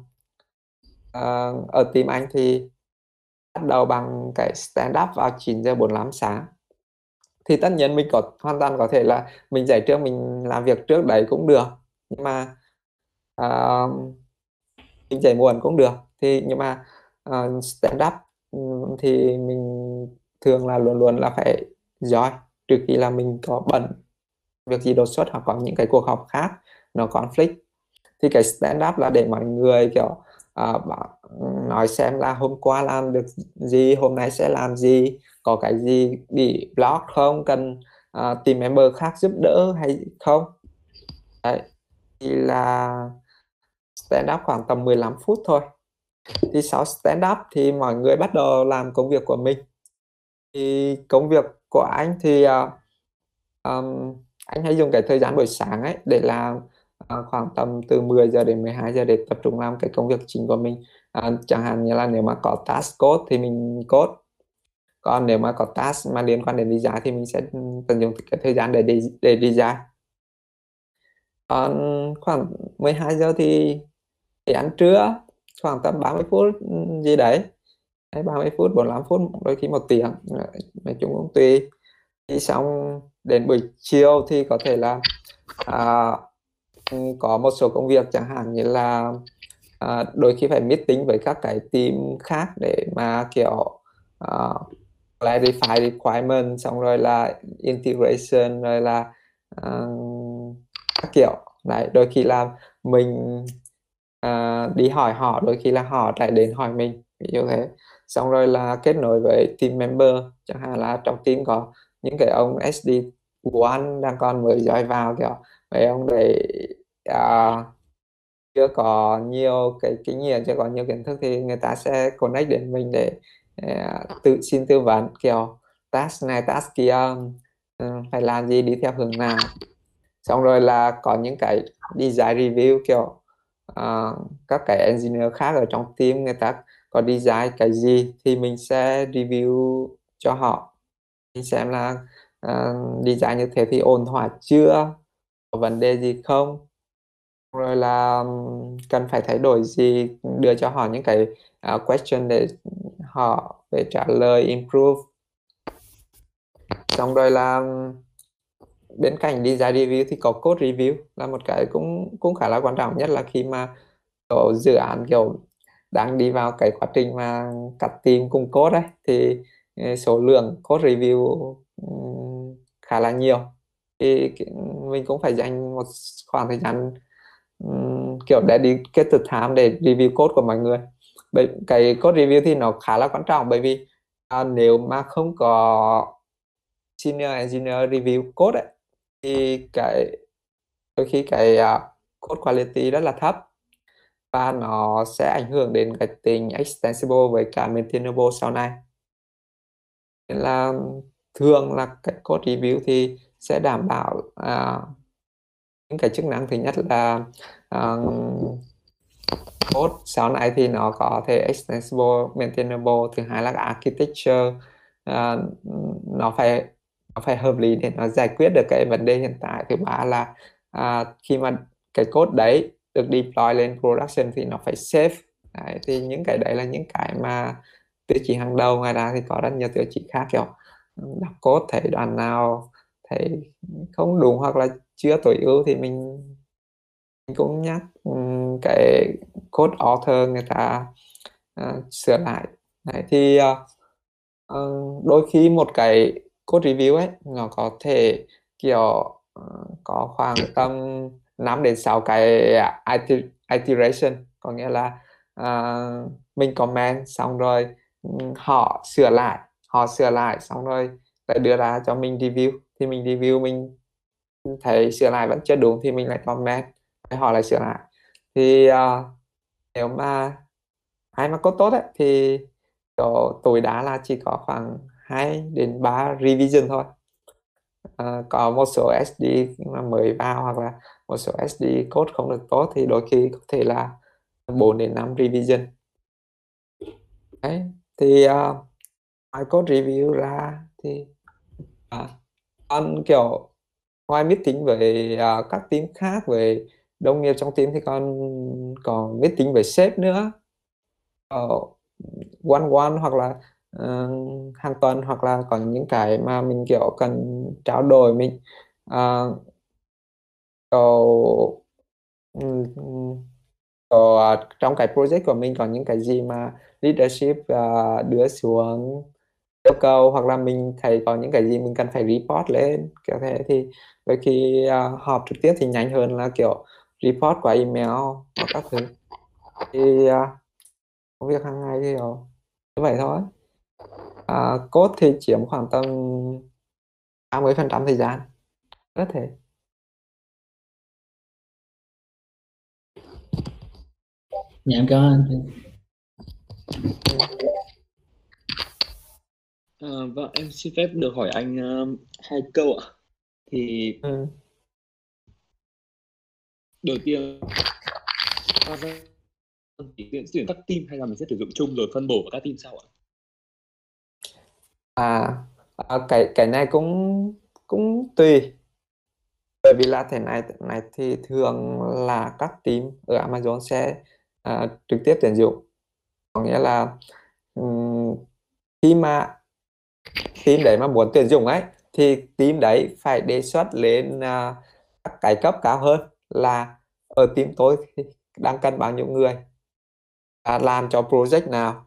uh, ở team anh thì bắt đầu bằng cái stand up vào 9 giờ 45 sáng thì tất nhiên mình có hoàn toàn có thể là mình giải trước mình làm việc trước đấy cũng được. Nhưng mà uh, mình giải muộn cũng được. Thì nhưng mà uh, stand up ừ, thì mình thường là luôn luôn là phải giỏi. Trừ khi là mình có bận việc gì đột xuất hoặc có những cái cuộc họp khác nó conflict. Thì cái stand up là để mọi người kiểu uh, nói xem là hôm qua làm được gì hôm nay sẽ làm gì có cái gì bị block không? Cần à, uh, tìm member khác giúp đỡ hay không? Đấy thì là stand up khoảng tầm 15 phút thôi. Thì sau stand up thì mọi người bắt đầu làm công việc của mình. Thì công việc của anh thì uh, um, anh hãy dùng cái thời gian buổi sáng ấy để làm uh, khoảng tầm từ 10 giờ đến 12 giờ để tập trung làm cái công việc chính của mình. Uh, chẳng hạn như là nếu mà có task code thì mình code còn nếu mà có task mà liên quan đến design thì mình sẽ tận dụng cái thời gian để đi để, đi giá còn khoảng 12 giờ thì để ăn trưa khoảng tầm 30 phút ừ, gì đấy. Hay 30 phút 45 phút đôi khi một tiếng. Nói chung cũng tùy. Đi xong đến buổi chiều thì có thể là à, ừ, có một số công việc chẳng hạn như là à, đôi khi phải meeting với các cái team khác để mà kiểu à, uh, clarify requirement xong rồi là integration rồi là uh, các kiểu. Đấy đôi khi là mình uh, đi hỏi họ đôi khi là họ lại đến hỏi mình ví dụ thế. Xong rồi là kết nối với team member chẳng hạn là trong team có những cái ông SD của anh đang còn mới giỏi vào kiểu mấy ông để uh, à, chưa có nhiều cái kinh nghiệm chưa có nhiều kiến thức thì người ta sẽ connect đến mình để À, tự xin tư vấn kiểu task này task kia ừ, phải làm gì đi theo hướng nào? Xong rồi là có những cái design review kiểu uh, các cái engineer khác ở trong team người ta có design cái gì thì mình sẽ review cho họ. Mình xem là ờ, uh, design như thế thì ổn thỏa chưa? Có vấn đề gì không? Rồi là cần phải thay đổi gì đưa cho họ những cái uh, question để họ để trả lời improve. Xong rồi là bên cạnh design review thì có code review là một cái cũng cũng khá là quan trọng nhất là khi mà có dự án kiểu đang đi vào cái quá trình mà cắt tìm cùng code đấy thì ờ, số lượng code review khá là nhiều. Thì mình cũng phải dành một khoảng thời gian kiểu để đi kết thực tham để review code của mọi người. Bởi cái code review thì nó khá là quan trọng bởi vì à, nếu mà không có senior engineer review code ấy, thì cái đôi khi cái uh, code quality rất là thấp và nó sẽ ảnh hưởng đến cái tính extensible với cả maintainable sau này. Nên là thường là cái code review thì sẽ đảm bảo uh, những cái chức năng thứ nhất là um, code sau này thì nó có thể extensible maintainable. Thứ hai là architecture uh, nó phải nó phải hợp lý để nó giải quyết được cái vấn đề hiện tại. Thứ ba là uh, khi mà cái code đấy được deploy lên production thì nó phải safe. Đấy, thì những cái đấy là những cái mà tiêu chí hàng đầu. Ngoài ra thì có rất nhiều tiêu chí khác kiểu đọc code thấy đoạn nào thấy không đúng hoặc là chưa tối ưu thì mình, mình cũng nhắc um, cái code author người ta uh, sửa lại. Đấy thì uh, uh, đôi khi một cái code review ấy nó có thể kiểu uh, có khoảng tầm 5 đến 6 cái iteration. Có nghĩa là uh, mình comment xong rồi họ sửa lại họ sửa lại xong rồi lại đưa ra cho mình review. Thì mình review mình thấy sửa lại vẫn chưa đúng thì mình lại comment. Để họ lại sửa lại. Thì uh, nếu mà ai mà code tốt ấy, thì chỗ tối đa là chỉ có khoảng 2 đến 3 revision thôi. Uh, có một số SD mà mới vào hoặc là một số SD code không được tốt thì đôi khi có thể là 4 đến 5 revision. Đấy thì uh, ngoài code review ra thì uh, còn kiểu ngoài meeting với uh, à, các team khác về đồng nghiệp trong team thì con còn meeting với sếp nữa. Uh, one one hoặc là uh, hàng tuần hoặc là có những cái mà mình kiểu cần trao đổi mình. Uh, cầu uh, trong cái project của mình có những cái gì mà leadership uh, đưa xuống yêu cầu hoặc là mình thấy có những cái gì mình cần phải report lên kiểu thế. Thì đôi khi uh, họp trực tiếp thì nhanh hơn là kiểu report qua email hoặc các thứ. Thì uh, công việc hàng ngày thì như vậy thôi. À, code thì chiếm khoảng tầm 30 phần trăm thời gian rất thể dạ em cảm ơn À, vâng, em xin phép được hỏi anh uh, hai câu ạ. Thì ừ. đầu tiên thì tuyển tuyển các team hay là mình sẽ sử dụng chung rồi phân bổ vào các team sau ạ? À, à cái cái này cũng cũng tùy bởi vì là thế này này thì thường là các team ở Amazon sẽ uh, trực tiếp tuyển dụng có nghĩa là um, khi mà team đấy mà muốn tuyển dụng ấy thì team đấy phải đề xuất lên uh, các cái cấp cao hơn là ở team tôi đang cần bao nhiêu người à, làm cho project nào.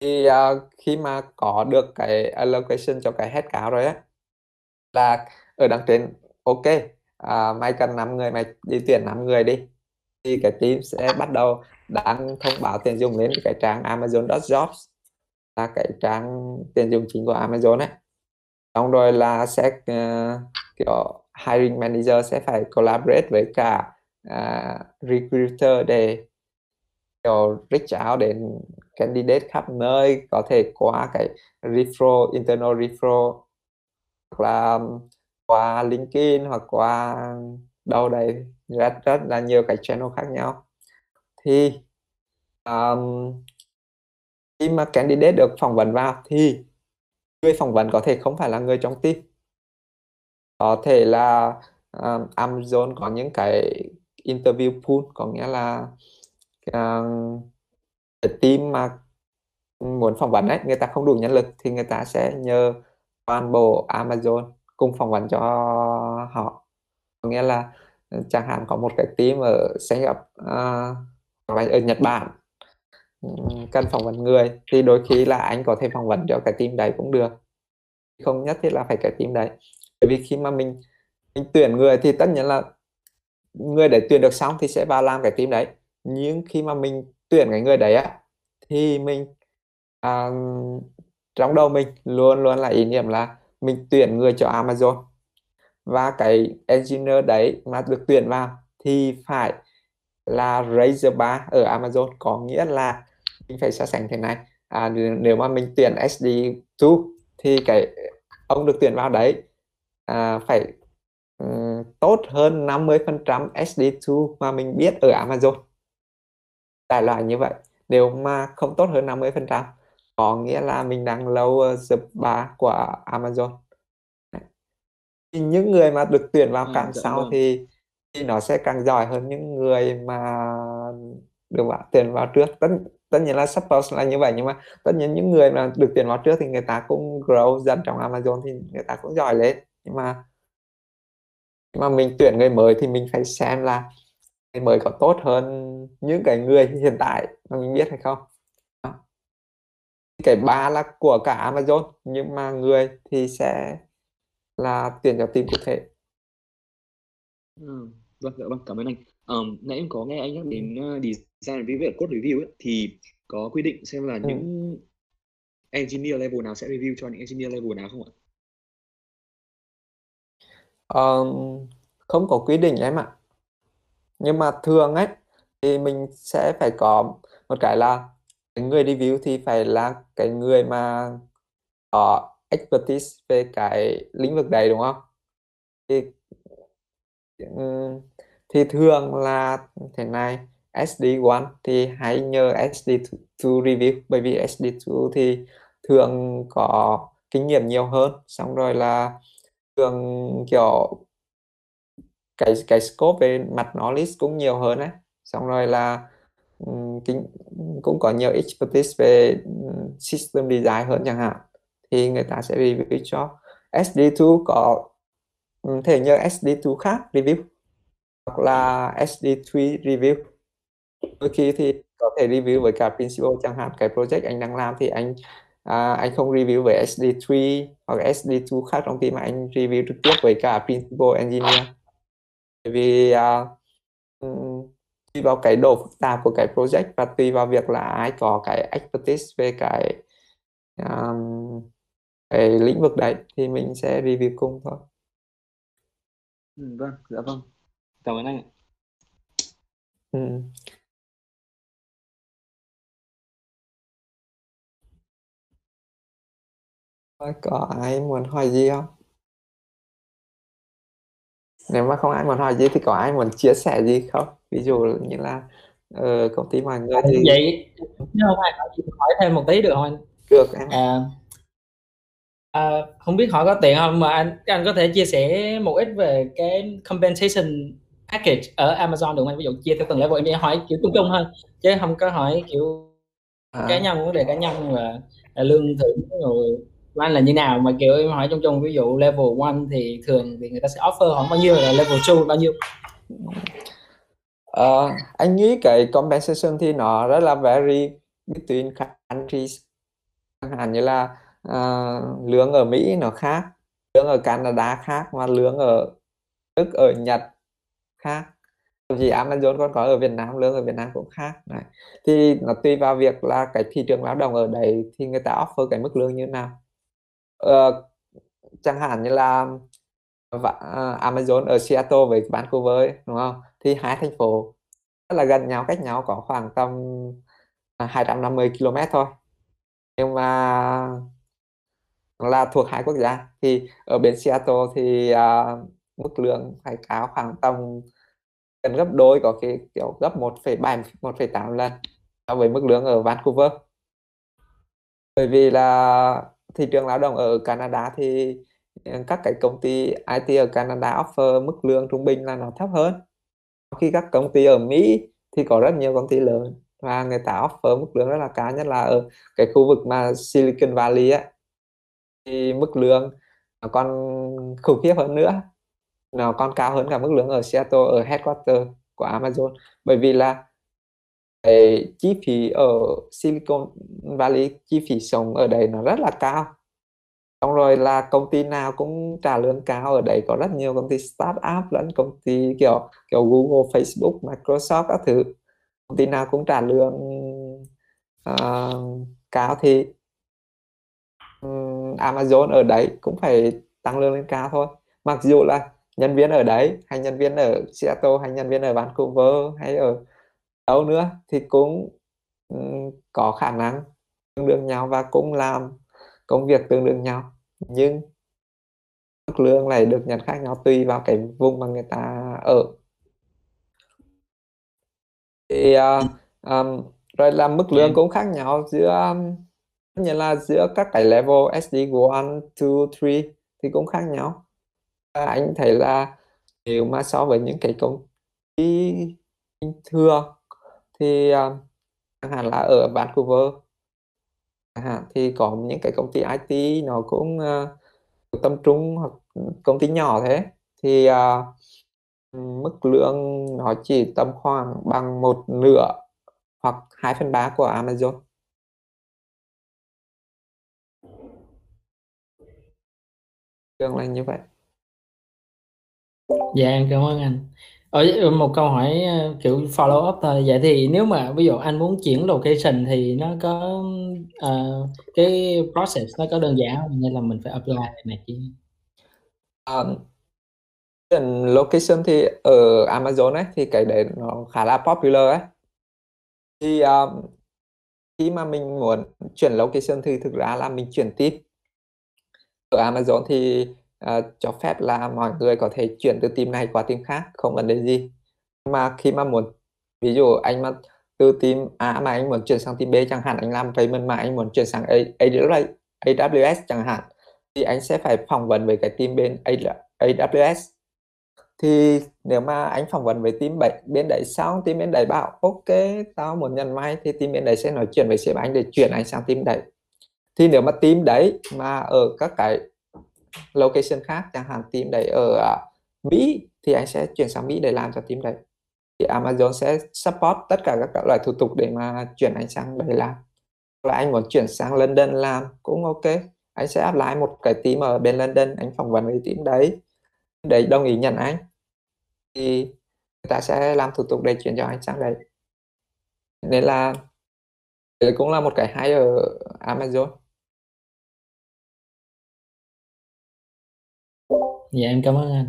Thì uh, khi mà có được cái allocation cho cái head cao rồi á là ở đằng trên ok à, mày cần 5 người mày đi tuyển 5 người đi thì cái team sẽ bắt đầu đăng thông báo tuyển dụng lên cái trang Amazon.jobs là cái trang tuyển dụng chính của Amazon ấy. Xong rồi là sẽ uh, kiểu hiring manager sẽ phải collaborate với cả uh, recruiter để kiểu reach out đến candidate khắp nơi có thể qua cái referral internal referral hoặc là qua LinkedIn hoặc qua đâu đấy rất rất là nhiều cái channel khác nhau. Thì um, khi mà candidate được phỏng vấn vào thì người phỏng vấn có thể không phải là người trong team. Có thể là uh, Amazon có những cái interview pool có nghĩa là uh, cái team mà muốn phỏng vấn ấy người ta không đủ nhân lực thì người ta sẽ nhờ toàn bộ Amazon cùng phỏng vấn cho họ. Có nghĩa là ừ, chẳng hạn có một cái team ở Singapore uh, ở Nhật Bản cần phỏng vấn người thì đôi khi là anh có thể phỏng vấn cho cái team đấy cũng được. Không nhất thiết là phải cái team đấy. Bởi vì khi mà mình mình tuyển người thì tất nhiên là người để tuyển được xong thì sẽ vào làm cái team đấy. Nhưng khi mà mình tuyển cái người đấy á thì mình à, trong đầu mình luôn luôn là ý niệm là mình tuyển người cho Amazon. Và cái engineer đấy mà được tuyển vào thì phải là Razer bar ở Amazon. Có nghĩa là mình phải so sánh thế này. À, nếu mà mình tuyển SD2 thì cái ông được tuyển vào đấy à, phải um, tốt hơn 50% SD2 mà mình biết ở Amazon. Đại loại như vậy. Nếu mà không tốt hơn 50% có nghĩa là mình đang lower the bar của Amazon. Thì những người mà được tuyển vào càng dạ sau vâng. thì thì nó sẽ càng giỏi hơn những người mà được tuyển vào trước. Tất tất nhiên là suppose là như vậy nhưng mà tất nhiên những người mà được tiền vào trước thì người ta cũng grow dần trong Amazon thì người ta cũng giỏi lên. Nhưng mà nhưng mà mình tuyển người mới thì mình phải xem là người mới có tốt hơn những cái người hiện tại mà mình biết hay không. Cái ba là của cả Amazon nhưng mà người thì sẽ là tuyển cho team cụ thể. Ừ, vâng, dạ vâng, cảm ơn anh. um, nãy em có nghe anh nhắc đến uh, design review và code review ấy, thì có quy định xem là Ừ. những engineer level nào sẽ review cho những engineer level nào không ạ? Ờ, không có quy định em ạ nhưng mà thường ấy thì mình sẽ phải có một cái là cái người review thì phải là cái người mà có expertise về cái lĩnh vực đấy đúng không thì thì thường là thế này SD1 thì hãy nhờ SD2 review, bởi vì SD2 thì thường có kinh nghiệm nhiều hơn. Xong rồi là thường, kiểu, cái cái scope về mặt knowledge cũng nhiều hơn đấy xong rồi là kinh, cũng có nhiều expertise về system design hơn chẳng hạn, thì người ta sẽ review cho SD2 có thể nhờ SD2 khác review hoặc là SD3 review đôi khi thì có thể review với cả principal chẳng hạn cái project anh đang làm thì anh à, anh không review với SD3 hoặc SD2 khác trong team mà anh review trực tiếp với cả principal engineer bởi vì uh, tùy vào cái độ phức tạp của cái project và tùy vào việc là ai có cái expertise về cái um, cái lĩnh vực đấy thì mình sẽ review cùng thôi Ừ, vâng, dạ vâng. Cảm ơn anh ạ. ừ. Có ai muốn hỏi gì không? Nếu mà không ai muốn hỏi gì thì có ai muốn chia sẻ gì không? Ví dụ như là ở công ty mọi người thì vậy nếu không ai hỏi thì hỏi thêm một tí được không anh? Được em. À, à, không biết hỏi có tiện không mà anh anh có thể chia sẻ một ít về cái compensation package ở Amazon được không anh? Ví dụ chia theo từng level em chỉ hỏi kiểu chung chung thôi chứ không có hỏi kiểu à, cá nhân vấn đề cá nhân và, và lương thưởng rồi của anh là như nào? Mà kiểu em hỏi chung chung ví dụ level 1 thì thường thì người ta sẽ offer khoảng bao nhiêu là level 2 bao nhiêu? Uh, anh nghĩ cái compensation thì nó rất là vary between countries. Chẳng hạn như là uh, lương ở Mỹ nó khác lương ở Canada khác mà lương ở Đức ở Nhật khác. Thậm chí Amazon còn có ở Việt Nam lương ở Việt Nam cũng khác này. Thì nó tùy vào việc là cái thị trường lao động ở đấy thì người ta offer cái mức lương như nào. Ờ, chẳng hạn như là ờ, và- ờ, Amazon ở Seattle với Vancouver ấy, đúng không? Thì hai thành phố rất là gần nhau cách nhau có khoảng tầm à, 250 km thôi. Nhưng mà là thuộc hai quốc gia. Thì ở bên Seattle thì uh, mức lương phải cao khoảng tầm gần gấp đôi có cái kiểu gấp 1,7 1,8 lần so với mức lương ở Vancouver. Bởi vì là thị trường lao động ở Canada thì ờ, các cái công ty IT ở Canada offer mức lương trung bình là nó thấp hơn. Khi các công ty ở Mỹ thì có rất nhiều công ty lớn và người ta offer mức lương rất là cao, nhất là ở cái khu vực mà Silicon Valley á. Thì mức lương nó còn khủng khiếp hơn nữa. Nó còn cao hơn cả mức lương ở Seattle, ở headquarter của Amazon. Bởi vì là cái chi phí ở Silicon Valley chi phí sống ở đây nó rất là cao. Xong rồi là công ty nào cũng trả lương cao ở đây có rất nhiều công ty startup lẫn công ty kiểu kiểu Google, Facebook, Microsoft các thứ. Công ty nào cũng trả lương uh, cao thì um, Amazon ở đấy cũng phải tăng lương lên cao thôi. Mặc dù là nhân viên ở đấy hay nhân viên ở Seattle hay nhân viên ở Vancouver hay ở đâu nữa thì cũng um, có khả năng tương đương nhau và cũng làm công việc tương đương nhau. Nhưng mức lương này được nhận khác nhau tùy vào cái vùng mà người ta ở. Thì uh, um, rồi là mức lương cũng khác nhau giữa như là giữa các cái level SD 1, 2, 3 thì cũng khác nhau. Và anh thấy là nếu mà so với những cái công ty bình thường thì à, chẳng hạn là ở Vancouver chẳng hạn thì có những cái công ty IT nó cũng à, uh, tâm trung hoặc công ty nhỏ thế. Thì uh, mức lương nó chỉ tầm khoảng bằng một nửa hoặc 2 phần 3 của Amazon. Lương là như vậy. Dạ em cảm ơn anh. Ờ, ở ừ, một câu hỏi ờ, kiểu follow up thôi. Vậy thì nếu mà ví dụ anh muốn chuyển location thì nó có uh, cái process nó có đơn giản không? Hay là mình phải apply này à, chứ um, location thì ở Amazon ấy thì cái đấy nó khá là popular ấy. Thì um, khi mà mình muốn chuyển location thì thực ra là mình chuyển team ở Amazon thì uh, cho phép là mọi người có thể chuyển từ team này qua team khác không vấn đề gì. Mà khi mà muốn ví dụ anh mà từ team A mà anh muốn chuyển sang team B chẳng hạn anh làm payment mà anh muốn chuyển sang AWS, AWS chẳng hạn thì anh sẽ phải phỏng vấn với cái team bên AWS thì nếu mà anh phỏng vấn với team bảy bên đấy xong team bên đấy bảo ok tao muốn nhận may thì team bên đấy sẽ nói chuyện với sếp anh để chuyển anh sang team đấy. Thì nếu mà team đấy mà ở các cái location khác, chẳng hạn team đấy ở à, Mỹ thì anh sẽ chuyển sang Mỹ để làm cho team đấy. Thì Amazon sẽ support tất cả các loại thủ tục để mà chuyển anh sang đấy làm. Là anh muốn chuyển sang London làm cũng ok. Anh sẽ apply một cái team ở bên London, anh phỏng vấn với team đấy. Để đồng ý nhận anh. Thì người ta sẽ làm thủ tục để chuyển cho anh sang đấy. Nên là, đấy cũng là một cái hay ở Amazon. Dạ em cảm ơn anh.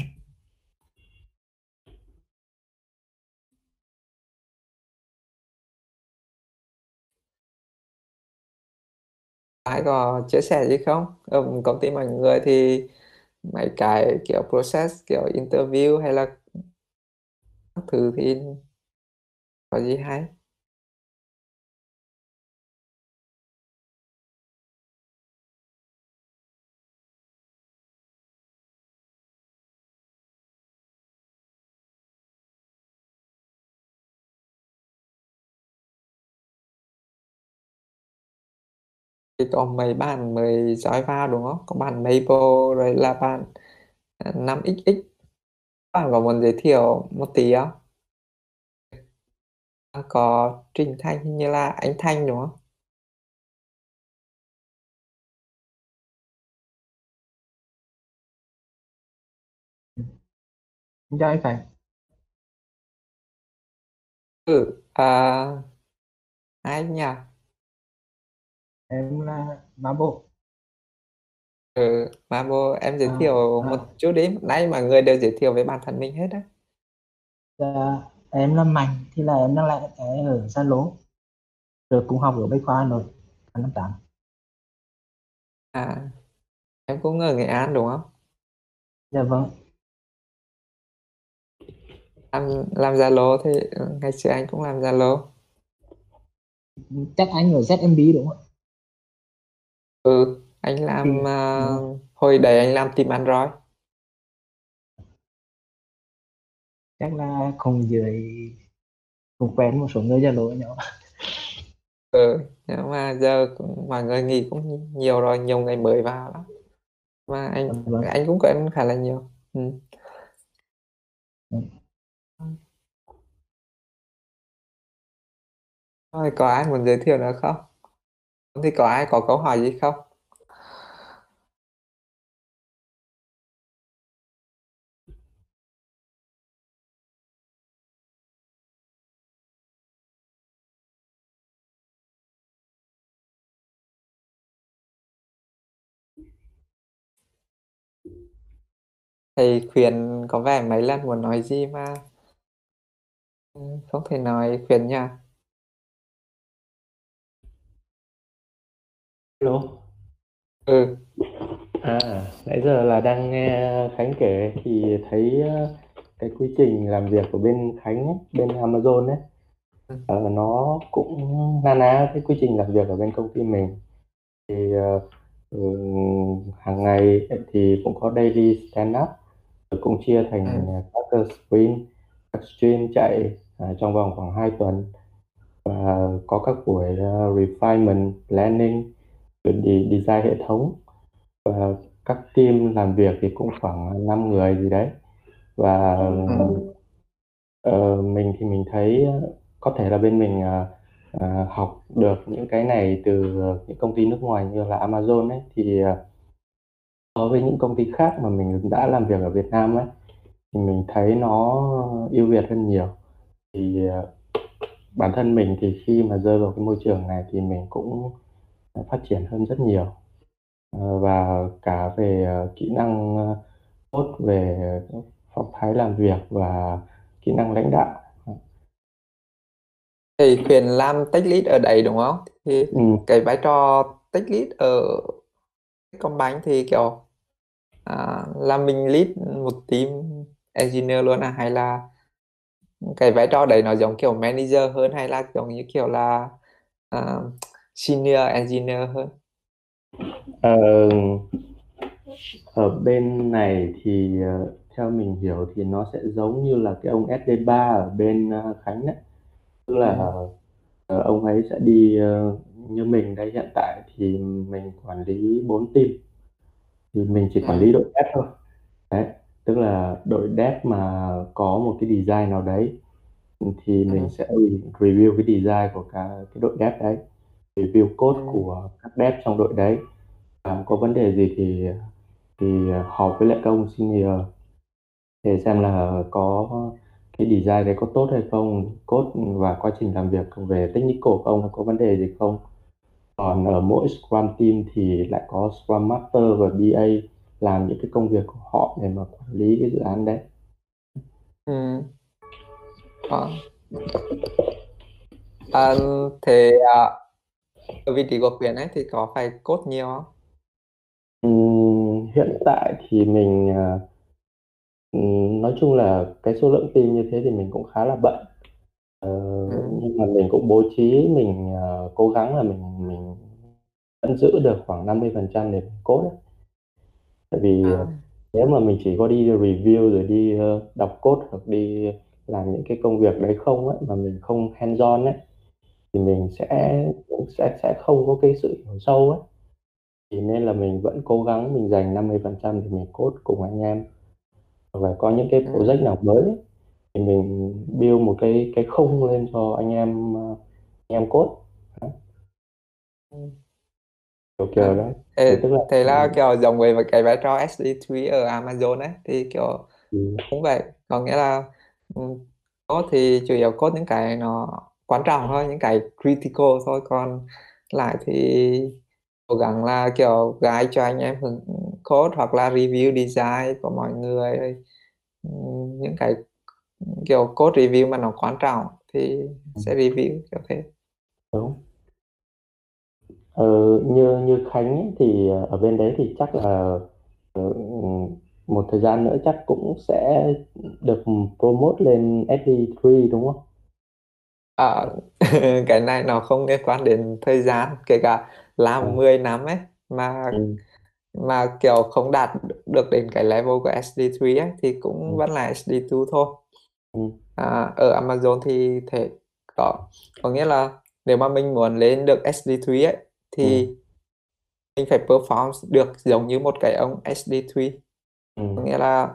Ai có chia sẻ gì không? Ở công ty mọi người thì mấy cái kiểu process, kiểu interview hay là các thứ thì có gì hay? Thì có mấy bạn mới join vào đúng không? Có bạn Maple rồi là bạn 5XX bạn có muốn giới thiệu một tí không? Có Trình Thanh như là anh Thanh đúng không? Chào anh Khánh ừ à, ai nhỉ em là Mabo ừ Mabo em giới à, thiệu à. một chút đi. Nay mọi người đều giới thiệu về bản thân mình hết á. Dạ, em là Mạnh thì là em đang lại ở Zalo rồi cũng học ở Bách Khoa Nội năm tám à em cũng ở Nghệ An đúng không? Dạ vâng. Làm làm Zalo thì ngày xưa anh cũng làm Zalo chắc anh ở ZMB đúng không ạ ừ anh làm uh, hồi đấy anh làm team Android chắc là cùng dưới cùng quen một số người Zalo nhỏ ừ nhưng mà giờ cũng, mọi người nghỉ cũng nhiều rồi nhiều người mới vào lắm mà anh vâng. anh cũng quen khá là nhiều ừ. Ừ. Thôi, có ai muốn giới thiệu nữa không? Thì có ai có câu hỏi gì không? Thầy khuyên có vẻ mấy lần muốn nói gì mà ừ, không thể nói khuyên nha. Hello. Ừ. À, nãy giờ là đang nghe Khánh kể thì thấy ờ, cái quy trình làm việc của bên Khánh ấy, bên Amazon ấy Ừ. ờ, nó cũng na ná cái quy trình làm việc ở bên công ty mình thì ờ, ừ, hàng ngày thì cũng có daily stand up rồi cũng chia thành Ừ. các cái sprint các stream chạy à, trong vòng khoảng 2 tuần và có các buổi ờ, refinement planning đi design hệ thống và các team làm việc thì cũng khoảng 5 người gì đấy và Ừ. ờ, mình thì mình thấy có thể là bên mình ờ, học được những cái này từ những công ty nước ngoài như là Amazon ấy thì ờ, so với những công ty khác mà mình đã làm việc ở Việt Nam ấy thì mình thấy nó ưu việt hơn nhiều thì bản thân mình thì khi mà rơi vào cái môi trường này thì mình cũng phát triển hơn rất nhiều Ờ, và cả về ờ, kỹ năng ờ, tốt về phong thái làm việc và kỹ năng lãnh đạo Thầy khuyên làm tech lead ở đấy đúng không? Thì ừ. cái vai trò tech lead ở Techcombank thì kiểu à, là mình lead một team engineer luôn à hay là cái vai trò đấy nó giống kiểu manager hơn hay là giống như kiểu là uh, senior engineer hơn Ờ, ở bên này thì uh, theo mình hiểu thì nó sẽ giống như là cái ông SD3 ở bên uh, Khánh đấy tức là ừ. uh, ông ấy sẽ đi như mình đây hiện tại thì mình quản lý 4 team thì mình chỉ quản ừ. lý đội dev thôi đấy tức là đội dev mà có một cái design nào đấy thì mình Ừ. sẽ review cái design của cả cái đội dev đấy review code Ừ. của các dev trong đội đấy và có vấn đề gì thì thì họp với lại các ông senior để xem là có cái design đấy có tốt hay không code và quá trình làm việc về technical của ông có vấn đề gì không còn ở mỗi Scrum team thì lại có Scrum Master và BA làm những cái công việc của họ để mà quản lý cái dự án đấy Ừ. Đó. À, thế à, ở vị trí của Khuyến ấy thì có phải code nhiều không? Ừm, hiện tại thì mình à, ừm, nói chung là cái số lượng team như thế thì mình cũng khá là bận Ờ, Ừ. nhưng mà mình cũng bố trí mình à, cố gắng là mình mình vẫn giữ được khoảng 50% để mình code ấy. tại vì À. nếu mà mình chỉ có đi review rồi đi ờ, đọc code hoặc đi làm những cái công việc đấy không ấy mà mình không hands on ấy thì mình sẽ sẽ sẽ không có cái sự hiểu sâu ấy. Thì nên là mình vẫn cố gắng mình dành 50% để mình code cùng anh em. Và có những cái Ừ. project nào mới ấy, thì mình build một cái cái khung lên cho anh em anh em code. Đó, Ừ. kiểu kiểu À, đấy. thì thế, tức là thế là kiểu giống với một cái vai trò SD3 ở Amazon ấy thì kiểu ừ, cũng vậy. Có nghĩa là ừ, code thì chủ yếu code những cái nó quan trọng thôi những cái critical thôi. Còn lại thì cố gắng là kiểu guide cho anh em hướng code hoặc là review design của mọi người. Ừ, những cái kiểu code review mà nó quan trọng thì sẽ review kiểu thế. Đúng. Ờ, như như Khánh ấy, thì ở bên đấy thì chắc là ờ, một thời gian nữa chắc cũng sẽ được promote lên SD3 đúng không? À, *laughs* cái này nó không liên quan đến thời gian kể cả làm À. 10 năm ấy mà Ừ. mà kiểu không đạt được đến cái level của SD3 ấy thì cũng Ừ. vẫn là SD2 thôi Ừ. à, ở Amazon thì thể có có nghĩa là nếu mà mình muốn lên được SD3 ấy thì Ừ. mình phải perform được giống như một cái ông SD3 Ừ. có nghĩa là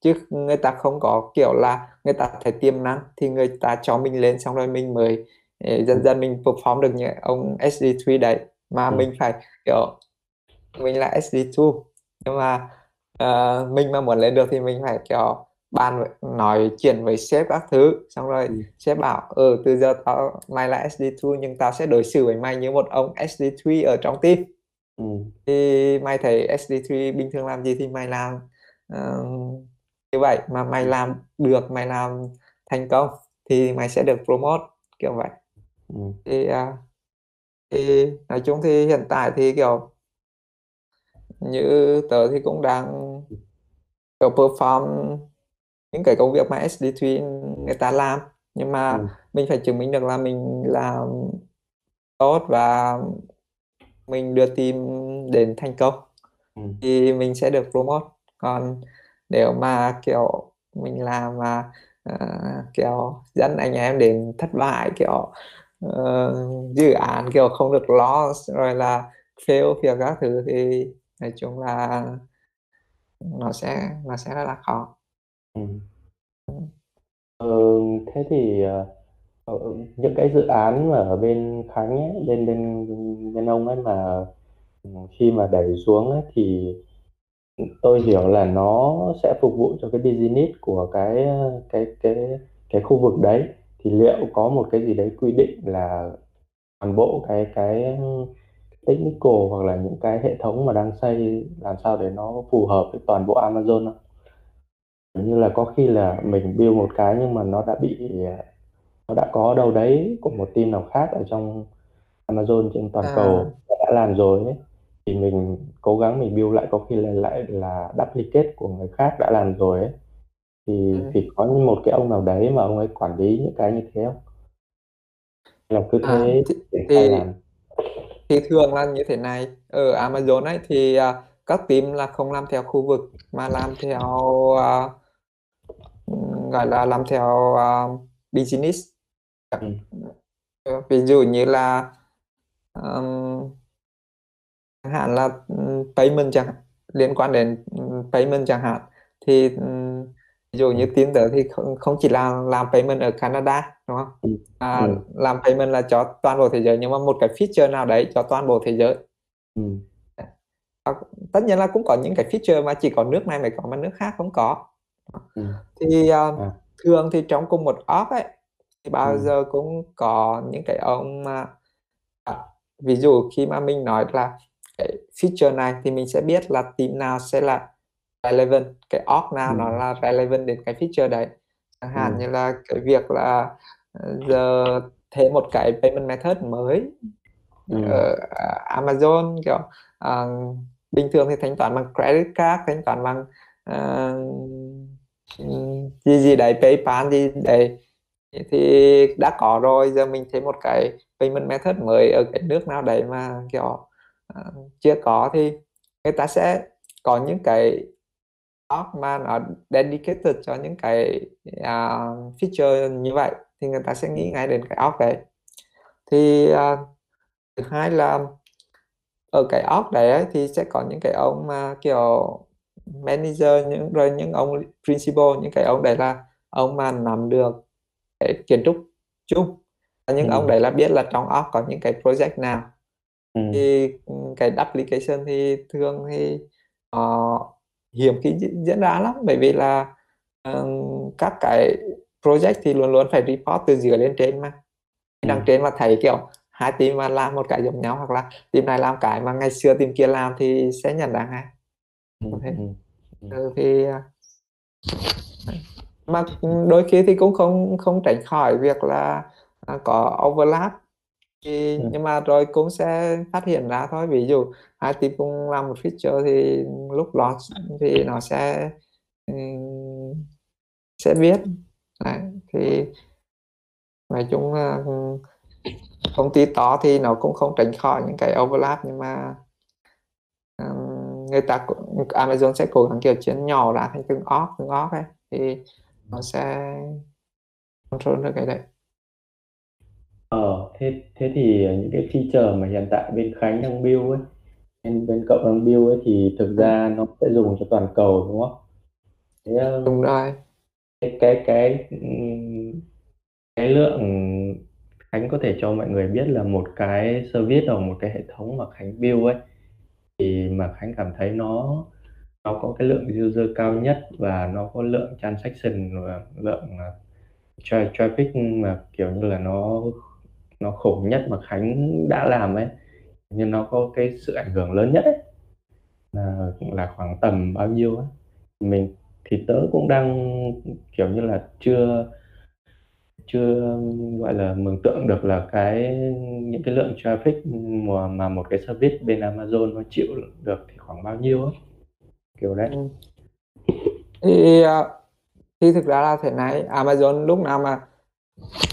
chứ người ta không có kiểu là người ta thấy tiềm năng thì người ta cho mình lên xong rồi mình mới eh, dần dần mình perform được như ông SD3 đấy mà Ừ. mình phải kiểu mình là SD2 nhưng mà ờ, mình mà muốn lên được thì mình phải kiểu bàn nói chuyện với sếp các thứ xong rồi Ừ. sếp bảo ừ từ giờ tao mày là SD2 nhưng tao sẽ đối xử với mày như một ông SD3 ở trong team Ừ. thì mày thấy SD3 bình thường làm gì thì mày làm ờ, như vậy mà mày làm được mày làm thành công thì mày sẽ được promote kiểu vậy Ừ. thì à, thì nói chung thì hiện tại thì kiểu như tớ thì cũng đang kiểu perform những cái công việc mà SD3 người ta làm nhưng mà Ừ. mình phải chứng minh được là mình làm tốt và mình đưa team đến thành công Ừ. thì mình sẽ được promote còn nếu mà kiểu mình làm mà uh, kiểu dẫn anh em đến thất bại kiểu uh, dự án kiểu không được loss rồi là fail việc các thứ thì nói chung là nó sẽ nó sẽ rất là khó Ừ. Ừ, thế thì uh, những cái dự án mà ở bên Khánh ấy, bên bên bên ông ấy mà ừ, khi mà đẩy xuống ấy, thì tôi hiểu là nó sẽ phục vụ cho cái business của cái cái cái cái khu vực đấy. Thì liệu có một cái gì đấy quy định là toàn bộ cái cái technical hoặc là những cái hệ thống mà đang xây làm sao để nó phù hợp với toàn bộ Amazon không? Như là có khi là mình build một cái nhưng mà nó đã bị nó đã có đâu đấy của một team nào khác ở trong Amazon trên toàn à, cầu đã làm rồi ấy thì mình cố gắng mình build lại có khi là lại là duplicate của người khác đã làm rồi ấy. Thì ừ. thì có một cái ông nào đấy mà ông ấy quản lý những cái như thế không? Là cứ à, thế thì, triển khai thì làm? thì thường là như thế này. Ở Amazon ấy thì à, các team là không làm theo khu vực mà làm theo à, ừm, gọi là làm theo à, business. Ừ. Ờ, ví dụ như là um, chẳng hạn là um, payment chẳng liên quan đến um, payment chẳng hạn thì um, ví dụ như Ừ. team tớ thì không, không chỉ là làm payment ở Canada đúng không Ừ. à, Ừ. làm payment là cho toàn bộ thế giới nhưng mà một cái feature nào đấy cho toàn bộ thế giới Ừ. Và tất nhiên là cũng có những cái feature mà chỉ có nước này mới có mà nước khác không có Ừ. thì uh, À. thường thì trong cùng một org ấy thì bao Ừ. giờ cũng có những cái ông mà à, ví dụ khi mà mình nói là cái feature này thì mình sẽ biết là team nào sẽ là relevant cái org nào Ừ. nó là relevant đến cái feature đấy chẳng hạn Ừ. như là cái việc là ờ, giờ thêm một cái payment method mới Ừ. ở à, Amazon kiểu à, bình thường thì thanh toán bằng credit card thanh toán bằng ừm, gì gì đấy PayPal gì đấy thì đã có rồi giờ mình thêm một cái payment method mới ở cái nước nào đấy mà kiểu chưa có thì người ta sẽ có những cái org mà nó dedicated cho những cái à, feature như vậy thì người ta sẽ nghĩ ngay đến cái org đấy thì à, thứ hai là ở cái org đấy ấy, thì sẽ có những cái ông mà kiểu manager những rồi những ông principal những cái ông đấy là ông mà nắm được cái kiến trúc chung và những Ừ. ông đấy là biết là trong org có những cái project nào Ừ. thì ừ, cái application thì thường thì uh, hiếm khi diễn ra lắm bởi vì là ừm, các cái project thì luôn luôn phải report từ dưới lên trên mà Ừ. đằng trên mà thấy kiểu hai team mà làm một cái giống nhau hoặc là team này làm cái mà ngày xưa team kia làm thì sẽ nhận ra ngay Ừ. Thế. Ừ. Ừ. ừ, thì mà đôi khi thì cũng không không tránh khỏi việc là à, có overlap thì Ừ. nhưng mà rồi cũng sẽ phát hiện ra thôi. Ví dụ hai team cùng làm một feature thì lúc launch thì nó sẽ ừm, sẽ biết Đấy, thì nói chung là công ty to thì nó cũng không tránh khỏi những cái overlap nhưng mà người ta cũng- Amazon sẽ cố gắng kiểu chia nhỏ ra thành từng org từng org ấy thì nó sẽ control được cái đấy thế thế thì những cái feature mà hiện tại bên Khánh đang build ấy, bên bên cậu đang build ấy thì thực ra nó sẽ dùng cho toàn cầu đúng không? Thế ờ, đúng rồi cái cái cái cái lượng Khánh có thể cho mọi người biết là một cái service hoặc một cái hệ thống mà Khánh build ấy thì mà Khánh cảm thấy nó nó có cái lượng user cao nhất và nó có lượng transaction và lượng tra- traffic mà kiểu như là nó nó khủng nhất mà Khánh đã làm ấy nhưng nó có cái sự ảnh hưởng lớn nhất ấy là, là khoảng tầm bao nhiêu ấy mình thì tớ cũng đang kiểu như là chưa chưa gọi là mường tượng được là cái những cái lượng traffic mà, mà một cái service bên Amazon nó chịu được thì khoảng bao nhiêu ấy kiểu đấy. Ừ. thì à, thì thực ra là thế này Amazon lúc nào mà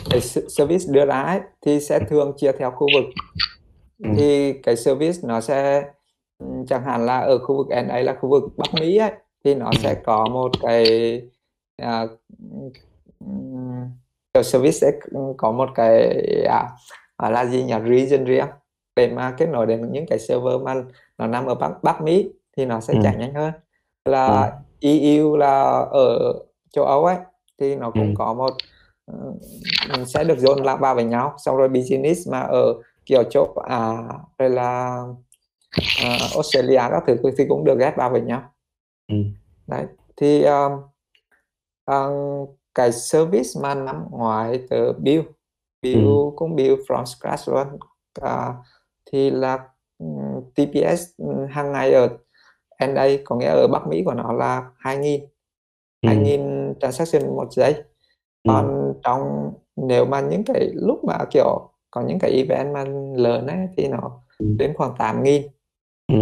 cái service đưa ra ấy, thì sẽ thường chia theo khu vực Ừ. thì cái service nó sẽ ừ, chẳng hạn là ở khu vực NA là khu vực Bắc Mỹ ấy thì nó sẽ có một cái à, kiểu service sẽ có một cái à, gọi là gì nhỉ region riêng để mà kết nối đến những cái server mà nó nằm ở Bắc Bắc Mỹ thì nó sẽ Ừ. chạy nhanh hơn là EU là ở châu Âu ấy thì nó cũng Ừ. có một ừ, sẽ được dồn lại vào với nhau xong rồi business mà ở kiểu châu à rồi là à, Australia các thứ thì cũng được ghép vào với nhau Ừ. đấy thì um, um, cái service mà năm ngoái tớ build build Ừ. cũng build from scratch luôn à, thì là um, TPS um, hàng ngày ở NA có nghĩa ở Bắc Mỹ của nó là 2000 Ừ. 2000 transaction một giây Ừ. còn trong nếu mà những cái lúc mà kiểu có những cái event mà lớn ấy thì nó Ừ. đến khoảng 8000 Ừ.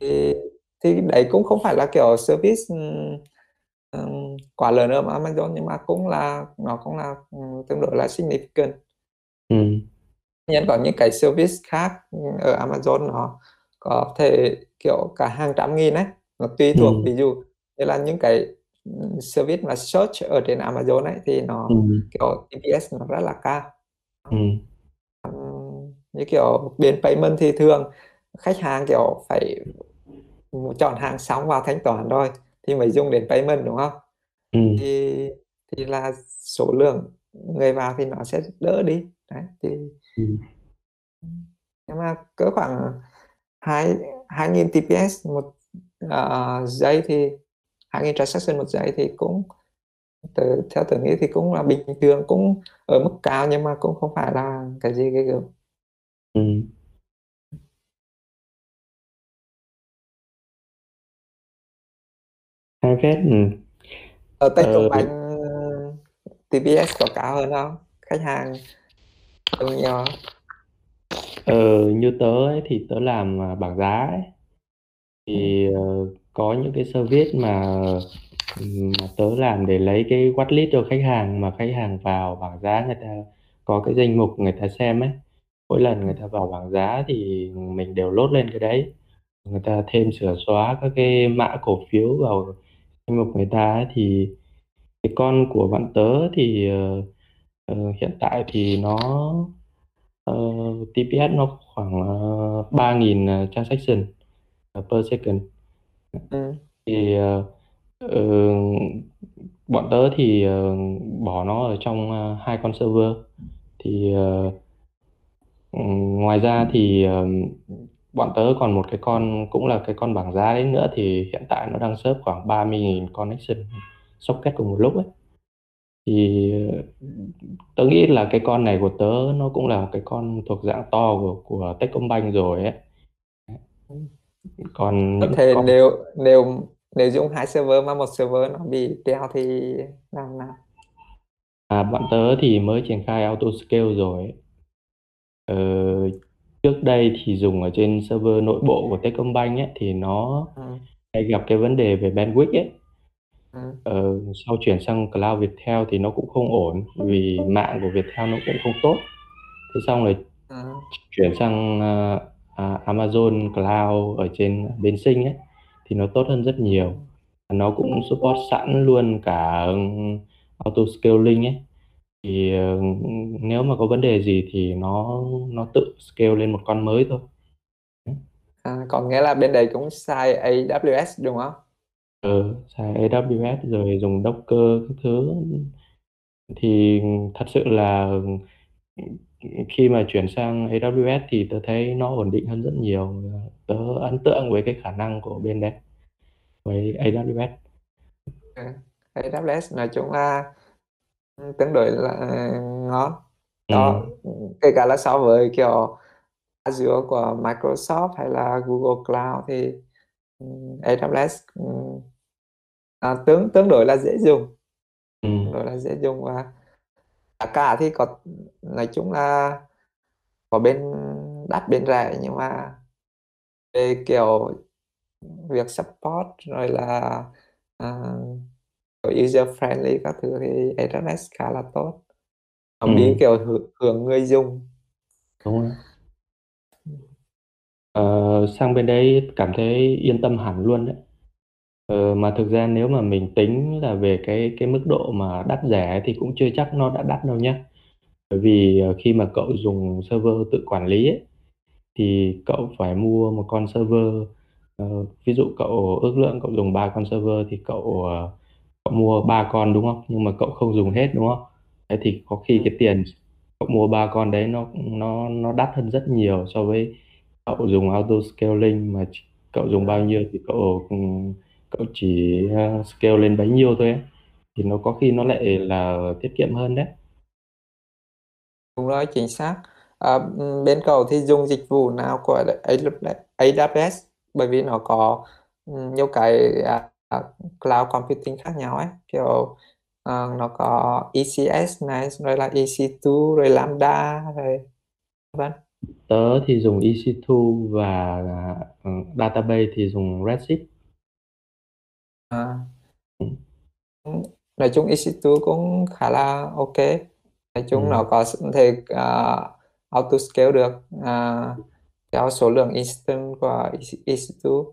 thì thì đấy cũng không phải là kiểu service ừm, ừm, quá lớn ở Amazon nhưng mà cũng là nó cũng là ừm, tương đối là significant Ừ. nhưng có những cái service khác ở Amazon nó có thể kiểu cả hàng trăm nghìn ấy nó tùy thuộc Ừ. ví dụ như là những cái ừm, service mà search ở trên Amazon ấy thì nó Ừ. kiểu TPS nó rất là cao Ừ. Ừm, như kiểu bên payment thì thường khách hàng kiểu phải chọn hàng xong vào thanh toán rồi thì mới dùng đến payment đúng không Ừ. thì thì là số lượng người vào thì nó sẽ đỡ đi đấy thì Ừ. nhưng mà cỡ khoảng hai hai nghìn TPS một uh, giây thì hai nghìn transaction một giây thì cũng từ, theo tôi nghĩ thì cũng là bình thường cũng ở mức cao nhưng mà cũng không phải là cái gì ghê gớm Ừ. Hai phết ừ. ở Ờ, Techcombank TPS có cao hơn không khách hàng nhiều không? ờ, như tớ ấy, thì tớ làm à, bảng giá ấy. thì ờ, có những cái service mà mà tớ làm để lấy cái watchlist cho khách hàng mà khách hàng vào bảng giá người ta có cái danh mục người ta xem ấy. Mỗi lần người ta vào bảng giá thì mình đều lốt lên cái đấy. Người ta thêm sửa xóa các cái mã cổ phiếu vào danh mục người ta ấy, thì cái con của bạn tớ thì uh, hiện tại thì nó ờ, uh, TPS nó khoảng uh, 3.000 transaction per second ừ. thì ờ, ờ, bọn tớ thì ờ, bỏ nó ở trong ờ, hai con server. Thì ờ, ừ, ngoài ra thì ờ, bọn tớ còn một cái con cũng là cái con bảng giá đấy nữa thì hiện tại nó đang serve khoảng 30.000 connection socket cùng một lúc ấy. Thì ờ, tớ nghĩ là cái con này của tớ nó cũng là cái con thuộc dạng to của của Techcombank rồi ấy còn những thể con nếu nếu nếu dùng hai server mà một server nó bị treo thì làm nào À, bọn tớ thì mới triển khai auto scale rồi. Ờ, trước đây thì dùng ở trên server nội bộ của Techcombank ấy thì nó ừ. hay gặp cái vấn đề về bandwidth ấy. Ừ. Ờ, sau chuyển sang cloud Viettel thì nó cũng không ổn vì mạng của Viettel nó cũng không tốt. Thế xong rồi Ừ. chuyển sang uh, uh, Amazon Cloud ở trên bên Sinh ấy thì nó tốt hơn rất nhiều. Nó cũng support sẵn luôn cả auto scaling ấy thì uh, nếu mà có vấn đề gì thì nó nó tự scale lên một con mới thôi. À, còn nghĩa là bên đây cũng xài AWS đúng không? Ừ, xài AWS rồi dùng Docker các thứ thì thật sự là khi mà chuyển sang AWS thì tớ thấy nó ổn định hơn rất nhiều. Tớ ấn tượng với cái khả năng của bên đấy với AWS. Ừ. AWS nói chung là tương đối là ngon. Đó, Ừ. kể cả là so với kiểu Azure của Microsoft hay là Google Cloud thì AWS à, tương tương đối là dễ dùng, Ừ. tương đối là dễ dùng và cả thì có nói chung là có bên đắt bên rẻ nhưng mà về kiểu việc support rồi là à, user friendly các thứ thì AWS khá là tốt. Nó Ừ. kiểu hướng, hướng người dùng. Đúng rồi. Ờ, sang bên đấy cảm thấy yên tâm hẳn luôn đấy. Ờ, mà thực ra nếu mà mình tính là về cái cái mức độ mà đắt rẻ thì cũng chưa chắc nó đã đắt đâu nhé. Bởi vì ờ, khi mà cậu dùng server tự quản lý ấy, thì cậu phải mua một con server ờ, ví dụ cậu ước lượng cậu dùng ba con server thì cậu ờ, cậu mua ba con đúng không? Nhưng mà cậu không dùng hết đúng không? Thế thì có khi Ừ. cái tiền cậu mua ba con đấy nó nó nó đắt hơn rất nhiều so với cậu dùng auto scaling mà cậu dùng bao nhiêu thì cậu ừ, cậu chỉ ờ, scale lên bấy nhiêu thôi ấy. Thì nó có khi nó lại là tiết kiệm hơn đấy. Đúng rồi, chính xác. À, bên cậu thì dùng dịch vụ nào của AWS bởi vì nó có ừm, nhiều cái à, à, cloud computing khác nhau ấy kiểu à, nó có ECS này rồi là EC2 rồi Lambda rồi vân Tớ thì dùng EC2 và ừ, database thì dùng Redshift. À, nói chung EC2 cũng khá là ok nói chung Ừ. nó có thể uh, auto scale được à, theo số lượng instance của EC2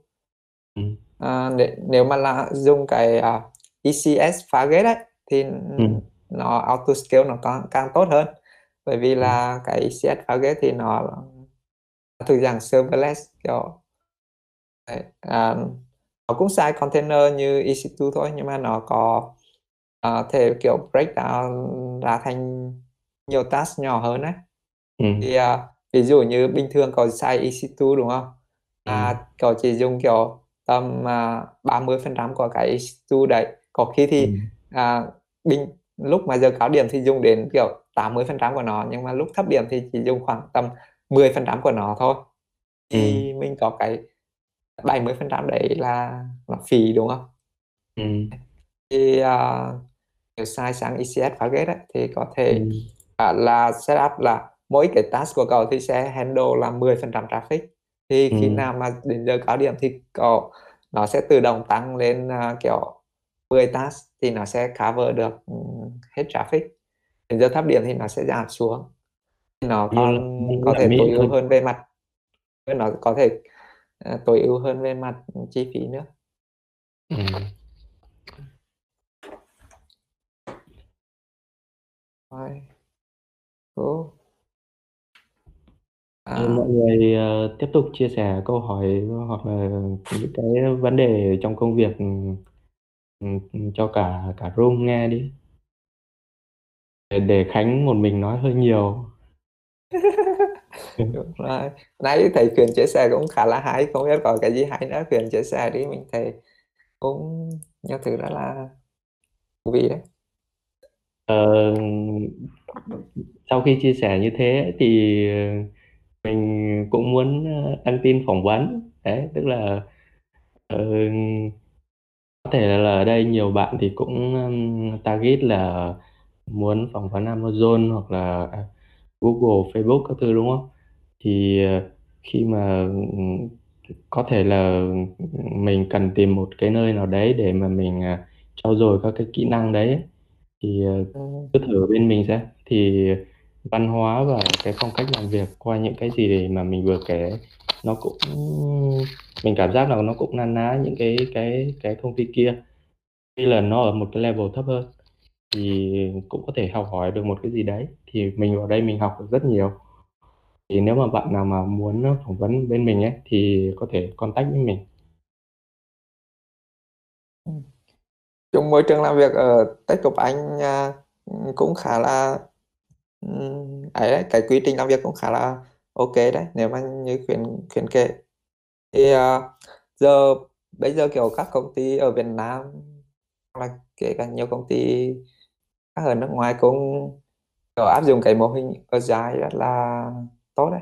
Ừ. À, để, nếu mà là dùng cái à, ECS Fargate ấy thì Ừ. nó auto scale nó càng càng tốt hơn bởi vì Ừ. là cái ECS Fargate thì nó thuộc dạng serverless kiểu đấy. À, nó cũng xài container như EC2 thôi nhưng mà nó có à, thể kiểu break down ra thành nhiều task nhỏ hơn ấy Ừ. thì à, ví dụ như bình thường có xài EC2 đúng không Ừ. à, cậu chỉ dùng kiểu tầm à, 30% của cái EC2 đấy có khi Ừ. thì à, bình lúc mà giờ cao điểm thì dùng đến kiểu 80% của nó nhưng mà lúc thấp điểm thì chỉ dùng khoảng tầm 10% của nó thôi Ừ. thì mình có cái 70% đấy là là phí đúng không Ừ. thì nếu sai sang ECS Fargate ấy, thì có thể Ừ. à, là setup là mỗi cái task của cậu thì sẽ handle là 10% traffic thì khi Ừ. nào mà đến giờ cao điểm thì cậu nó sẽ tự động tăng lên à, kiểu 10 task thì nó sẽ cover được um, hết traffic đến giờ thấp điểm thì nó sẽ giảm xuống nó còn có thể tối ưu hơn về mặt nó có thể à, tối ưu hơn về mặt chi phí nữa Ừ. Rồi. Cool. À, mọi người ờ, tiếp tục chia sẻ câu hỏi hoặc là những cái vấn đề trong công việc ừ, ừ, cho cả cả room nghe đi để, để Khánh một mình nói hơi nhiều. *laughs* đúng rồi. Nãy thầy Quyền chia sẻ cũng khá là hay, không biết còn cái gì hay nữa Quyền chia sẻ đi mình thấy cũng nhiều thứ rất là thú vị đấy. Ờ, sau khi chia sẻ như thế thì mình cũng muốn ờ, đăng tin phỏng vấn đấy tức là ờ, có thể là, ở đây nhiều bạn thì cũng um, target là muốn phỏng vấn Amazon hoặc là à, Google, Facebook các thứ đúng không? Thì ờ, khi mà có thể là mình cần tìm một cái nơi nào đấy để mà mình à, trau dồi các cái kỹ năng đấy thì ờ, ừ. cứ thử bên mình xem thì văn hóa và cái phong cách làm việc qua những cái gì để mà mình vừa kể nó cũng mình cảm giác là nó cũng na ná những cái cái cái thông tin kia tuy là nó ở một cái level thấp hơn. Thì cũng có thể học hỏi được một cái gì đấy. Thì mình vào đây mình học được rất nhiều thì nếu mà bạn nào mà muốn phỏng vấn bên mình ấy thì có thể contact với mình. Chung môi trường làm việc ở Tech Group Anh à, cũng khá là ấy đấy cái quy trình làm việc cũng khá là ok đấy nếu mà như khuyến khuyến kệ thì uh, giờ bây giờ kiểu các công ty ở Việt Nam hoặc là kể cả nhiều công ty khác ở nước ngoài cũng kiểu áp dụng cái mô hình Agile rất là tốt đấy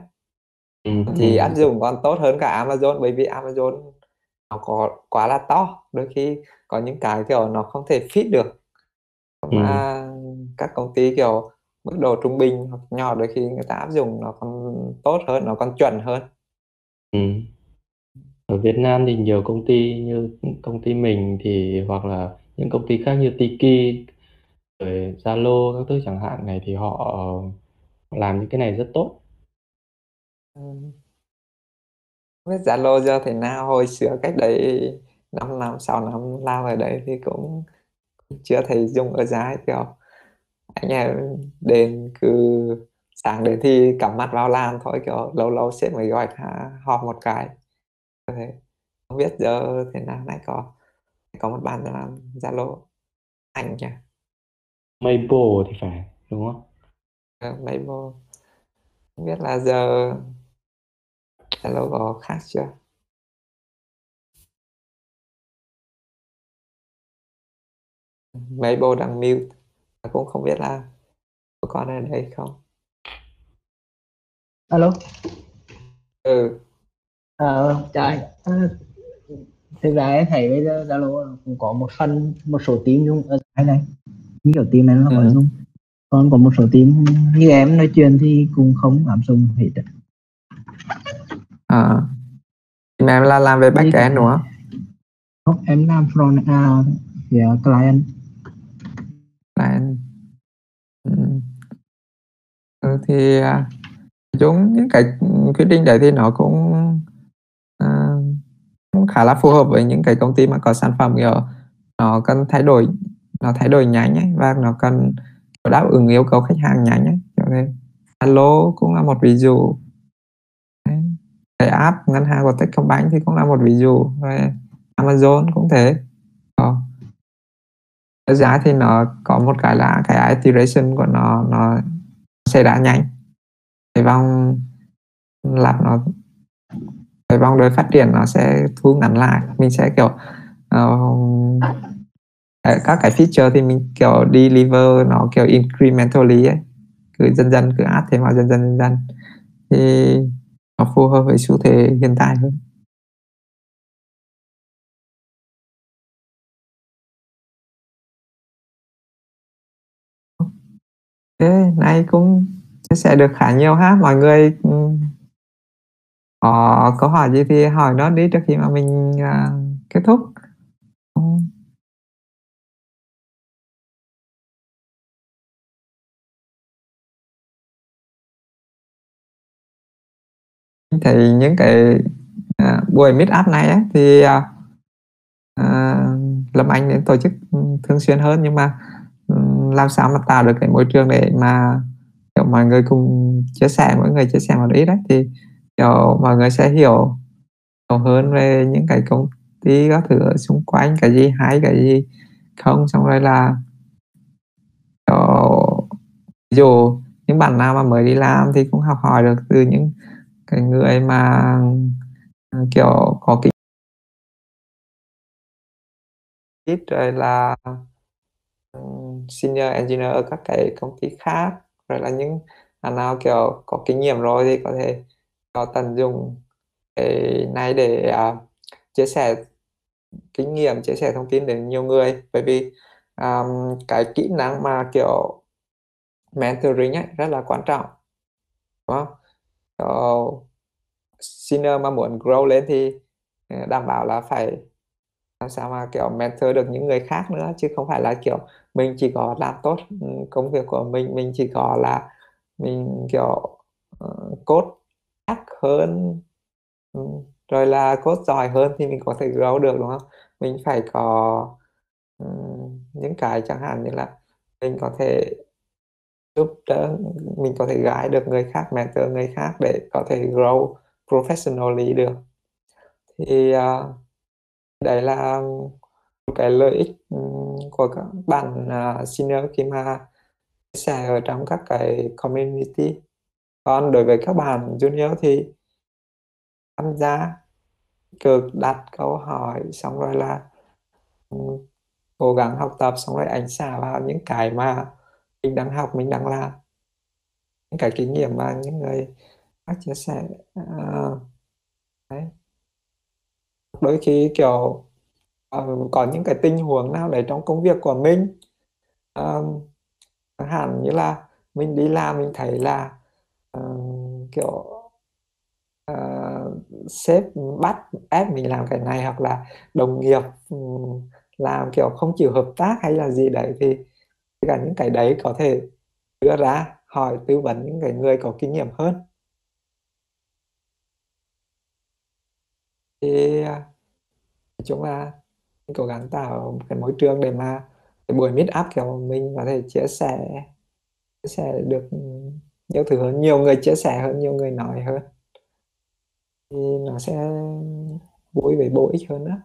ừ, thì ừ. áp dụng còn tốt hơn cả Amazon bởi vì Amazon nó có quá là to đôi khi có những cái kiểu nó không thể fit được Ừ. mà các công ty kiểu mức độ trung bình hoặc nhỏ đôi khi người ta áp dụng nó còn tốt hơn nó còn chuẩn hơn Ừ. Ở Việt Nam thì nhiều công ty như công ty mình thì hoặc là những công ty khác như Tiki, rồi Zalo các thứ chẳng hạn này thì họ làm những cái này rất tốt. Không biết Zalo giờ thế nào hồi xưa cách đấy 5 năm 6 năm làm ở đấy thì cũng chưa thấy dùng ở giá kiểu anh em đến cứ sáng đến thì cắm mặt vào làm thôi kiểu lâu lâu sếp mới gọi thả họp một cái. Không biết giờ thế nào này có có một bạn làm Zalo ảnh nhỉ? Maple thì phải đúng không? Ờ, vô không biết là giờ Zalo có khác chưa? Bô đang mute. Cũng không biết là có con ở đây không. Alo? Ừ. Ờ trời à, thực ra em thấy bây giờ Zalo cũng có một phần một số team dùng ở cái này kiểu team này nó Ừ. dùng còn có một số team như em nói chuyện thì cũng không áp dụng hết. À. Em là làm về backend đúng không Không, em làm front à, phía client là ừ. Ừ, thì à, chúng những cái quyết định đấy thì nó cũng à, cũng khá là phù hợp với những cái công ty mà có sản phẩm kiểu nó cần thay đổi nó thay đổi nhanh ấy, và nó cần đáp ứng yêu cầu khách hàng nhanh ấy. Alo cũng là một ví dụ cái app ngân hàng của Techcombank thì cũng là một ví dụ. Rồi Amazon cũng thế. Ờ. Cái giá thì nó có một cái là cái iteration của nó nó xảy ra nhanh. Cái vòng lặp nó cái vòng đời phát triển nó sẽ thu ngắn lại. Mình sẽ kiểu uh, các cái feature thì mình kiểu deliver nó kiểu incrementally ấy. Cứ dần dần cứ add thêm vào dần dần dần dần. Thì nó phù hợp với xu thế hiện tại hơn. Thế nay cũng chia sẻ được khá nhiều ha. Mọi người ừ, có câu hỏi gì thì hỏi nó đi trước khi mà mình uh, kết thúc. Thì những cái uh, buổi meet up này ấy, thì uh, Lâm Anh nên tổ chức ừ, thường xuyên hơn nhưng mà ừ, làm sao mà tạo được cái môi trường để mà kiểu mọi người cùng chia sẻ mỗi người chia sẻ một ít đấy. Thì kiểu mọi người sẽ hiểu nhiều hơn về những cái công ty các thứ ở xung quanh cái gì hay cái gì không. Xong rồi là kiểu ví dụ những bạn nào mà mới đi làm thì cũng học hỏi được từ những cái người mà à, kiểu có kinh ít rồi là ừ, senior engineer ở các cái công ty khác rồi là những bạn nào kiểu có kinh nghiệm rồi thì có thể có tận dụng cái này để uh, chia sẻ kinh nghiệm chia sẻ thông tin đến nhiều người. Bởi vì um, cái kỹ năng mà kiểu mentoring ấy rất là quan trọng đúng không? Ờ, so, senior ờ, mà muốn grow lên thì ờ, đảm bảo là phải làm sao mà kiểu mentor được những người khác nữa chứ không phải là kiểu mình chỉ có làm tốt ừ, công việc của mình mình chỉ có là mình kiểu cốt code chắc hơn ừ, rồi là code giỏi hơn thì mình có thể grow được đúng không? Mình phải có ừ, những cái chẳng hạn như là mình có thể giúp đỡ mình có thể guide được người khác mentor người khác để có thể grow professionally được. Thì uh, đấy là một cái lợi ích của các bạn uh, senior khi mà chia sẻ ở trong các cái community. Còn đối với các bạn junior thì tham gia cực đặt câu hỏi xong rồi là um, cố gắng học tập xong rồi ảnh xả vào những cái mà mình đang học mình đang làm. Những cái kinh nghiệm mà những người khác chia sẻ uh, đấy. Đôi khi kiểu uh, có những cái tình huống nào đấy trong công việc của mình uh, hẳn như là mình đi làm mình thấy là uh, kiểu uh, sếp bắt ép mình làm cái này hoặc là đồng nghiệp um, làm kiểu không chịu hợp tác hay là gì đấy thì tất cả những cái đấy có thể đưa ra hỏi, tư vấn những cái người có kinh nghiệm hơn. Thì à, chúng là cố gắng tạo một cái môi trường để mà cái buổi meet up kiểu mình có thể chia sẻ chia sẻ được nhiều thứ hơn, nhiều người chia sẻ hơn, nhiều người nói hơn. Thì nó sẽ vui về bổ ích hơn đó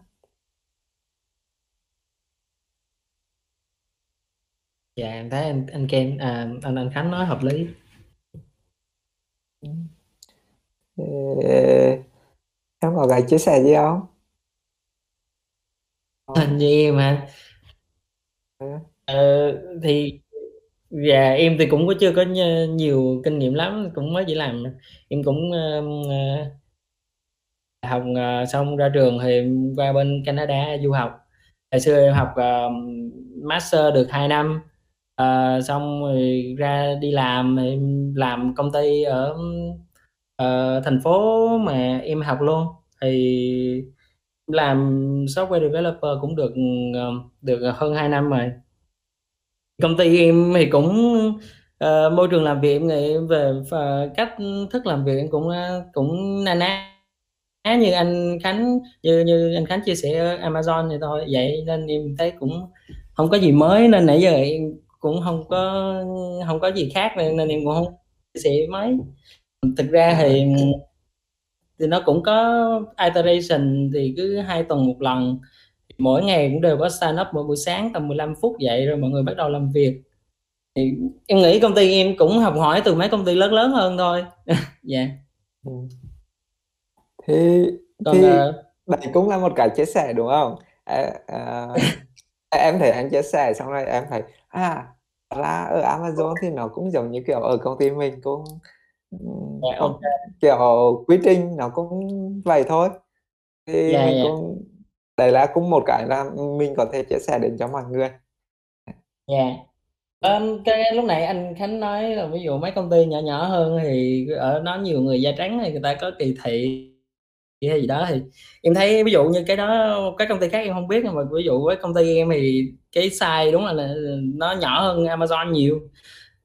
dạ em thấy anh anh Ken à, anh anh Khánh nói hợp lý. Ê, em có cái chia sẻ gì không? Hình như em hả? Ừ. ờ, thì dạ em thì cũng có chưa có nhiều kinh nghiệm lắm cũng mới chỉ làm. Em cũng uh, học uh, xong ra trường thì em qua bên Canada du học. Hồi xưa em học uh, master được 2 năm uh, xong rồi ra đi làm em làm công ty ở uh, thành phố mà em học luôn. Thì làm software developer cũng được ờ, được hơn 2 năm rồi. Công ty em thì cũng uh, môi trường làm việc em nghĩ về uh, cách thức làm việc em cũng uh, cũng na ná. Như anh Khánh như như anh Khánh chia sẻ ở Amazon thì thôi. Vậy nên em thấy cũng không có gì mới nên nãy giờ em cũng không có không có gì khác nên, nên em cũng không chia sẻ mấy. Thực ra thì thì nó cũng có iteration thì cứ hai tuần một lần. Mỗi ngày cũng đều có stand up mỗi buổi sáng tầm 15 phút vậy rồi mọi người bắt đầu làm việc. Thì em nghĩ công ty em cũng học hỏi từ mấy công ty lớn lớn hơn thôi. *laughs* Dạ. Yeah. ừ. thì Còn, thì uh, đây cũng là một cái chia sẻ đúng không? À, à, *laughs* em thấy anh chia sẻ xong rồi em thấy à ra ở Amazon thì nó cũng giống như kiểu ở công ty mình cũng yeah, dạ, okay. kiểu quy trình nó cũng vậy thôi thì yeah, mình yeah. Cũng đấy là cũng một cái là mình có thể chia sẻ đến cho mọi người dạ yeah. Um, cái lúc nãy anh Khánh nói là ví dụ mấy công ty nhỏ nhỏ hơn thì ở nó nhiều người da trắng thì người ta có kỳ thị hay gì đó thì em thấy ví dụ như cái đó các công ty khác em không biết nhưng mà ví dụ với công ty em thì cái size đúng là nó nhỏ hơn Amazon nhiều.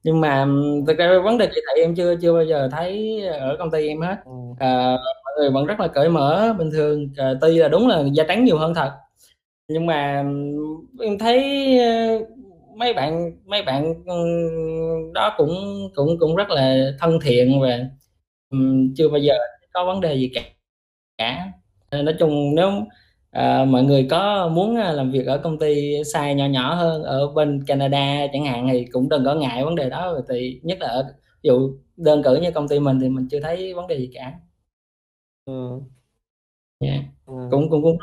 Nhưng mà thực ra vấn đề kỳ thị em chưa chưa bao giờ thấy ở công ty em hết. Ừ. à, mọi người vẫn rất là cởi mở bình thường. À, tuy là đúng là da trắng nhiều hơn thật. Nhưng mà em thấy mấy bạn mấy bạn đó cũng cũng cũng rất là thân thiện và um, chưa bao giờ có vấn đề gì cả. Cả nói chung nếu à, mọi người có muốn à, làm việc ở công ty size nhỏ nhỏ hơn ở bên Canada chẳng hạn thì cũng đừng có ngại vấn đề đó thì nhất là ở ví dụ đơn cử như công ty mình thì mình chưa thấy vấn đề gì cả ừ. Yeah. Dạ. Ừ. cũng cũng cũng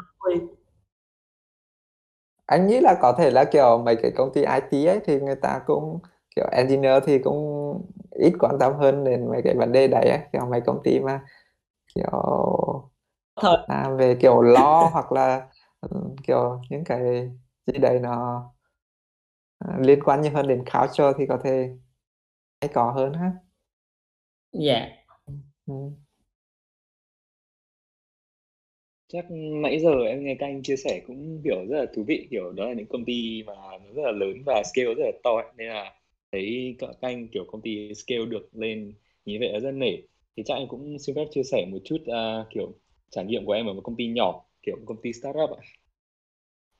anh nghĩ là có thể là kiểu mấy cái công ty IT ấy thì người ta cũng kiểu engineer thì cũng ít quan tâm hơn đến mấy cái vấn đề đấy ấy. kiểu mấy công ty mà kiểu thôi làm về kiểu lo hoặc là kiểu những cái gì đấy nó à, liên quan nhiều hơn đến culture thì có thể hay có hơn ha dạ ừ. chắc nãy giờ em nghe các anh chia sẻ cũng kiểu rất là thú vị kiểu đó là những công ty mà nó rất là lớn và scale rất là to ấy. nên là thấy các anh kiểu công ty scale được lên như vậy là rất nể thì chắc anh cũng xin phép chia sẻ một chút uh, kiểu trải nghiệm của em ở một công ty nhỏ kiểu công ty startup ạ.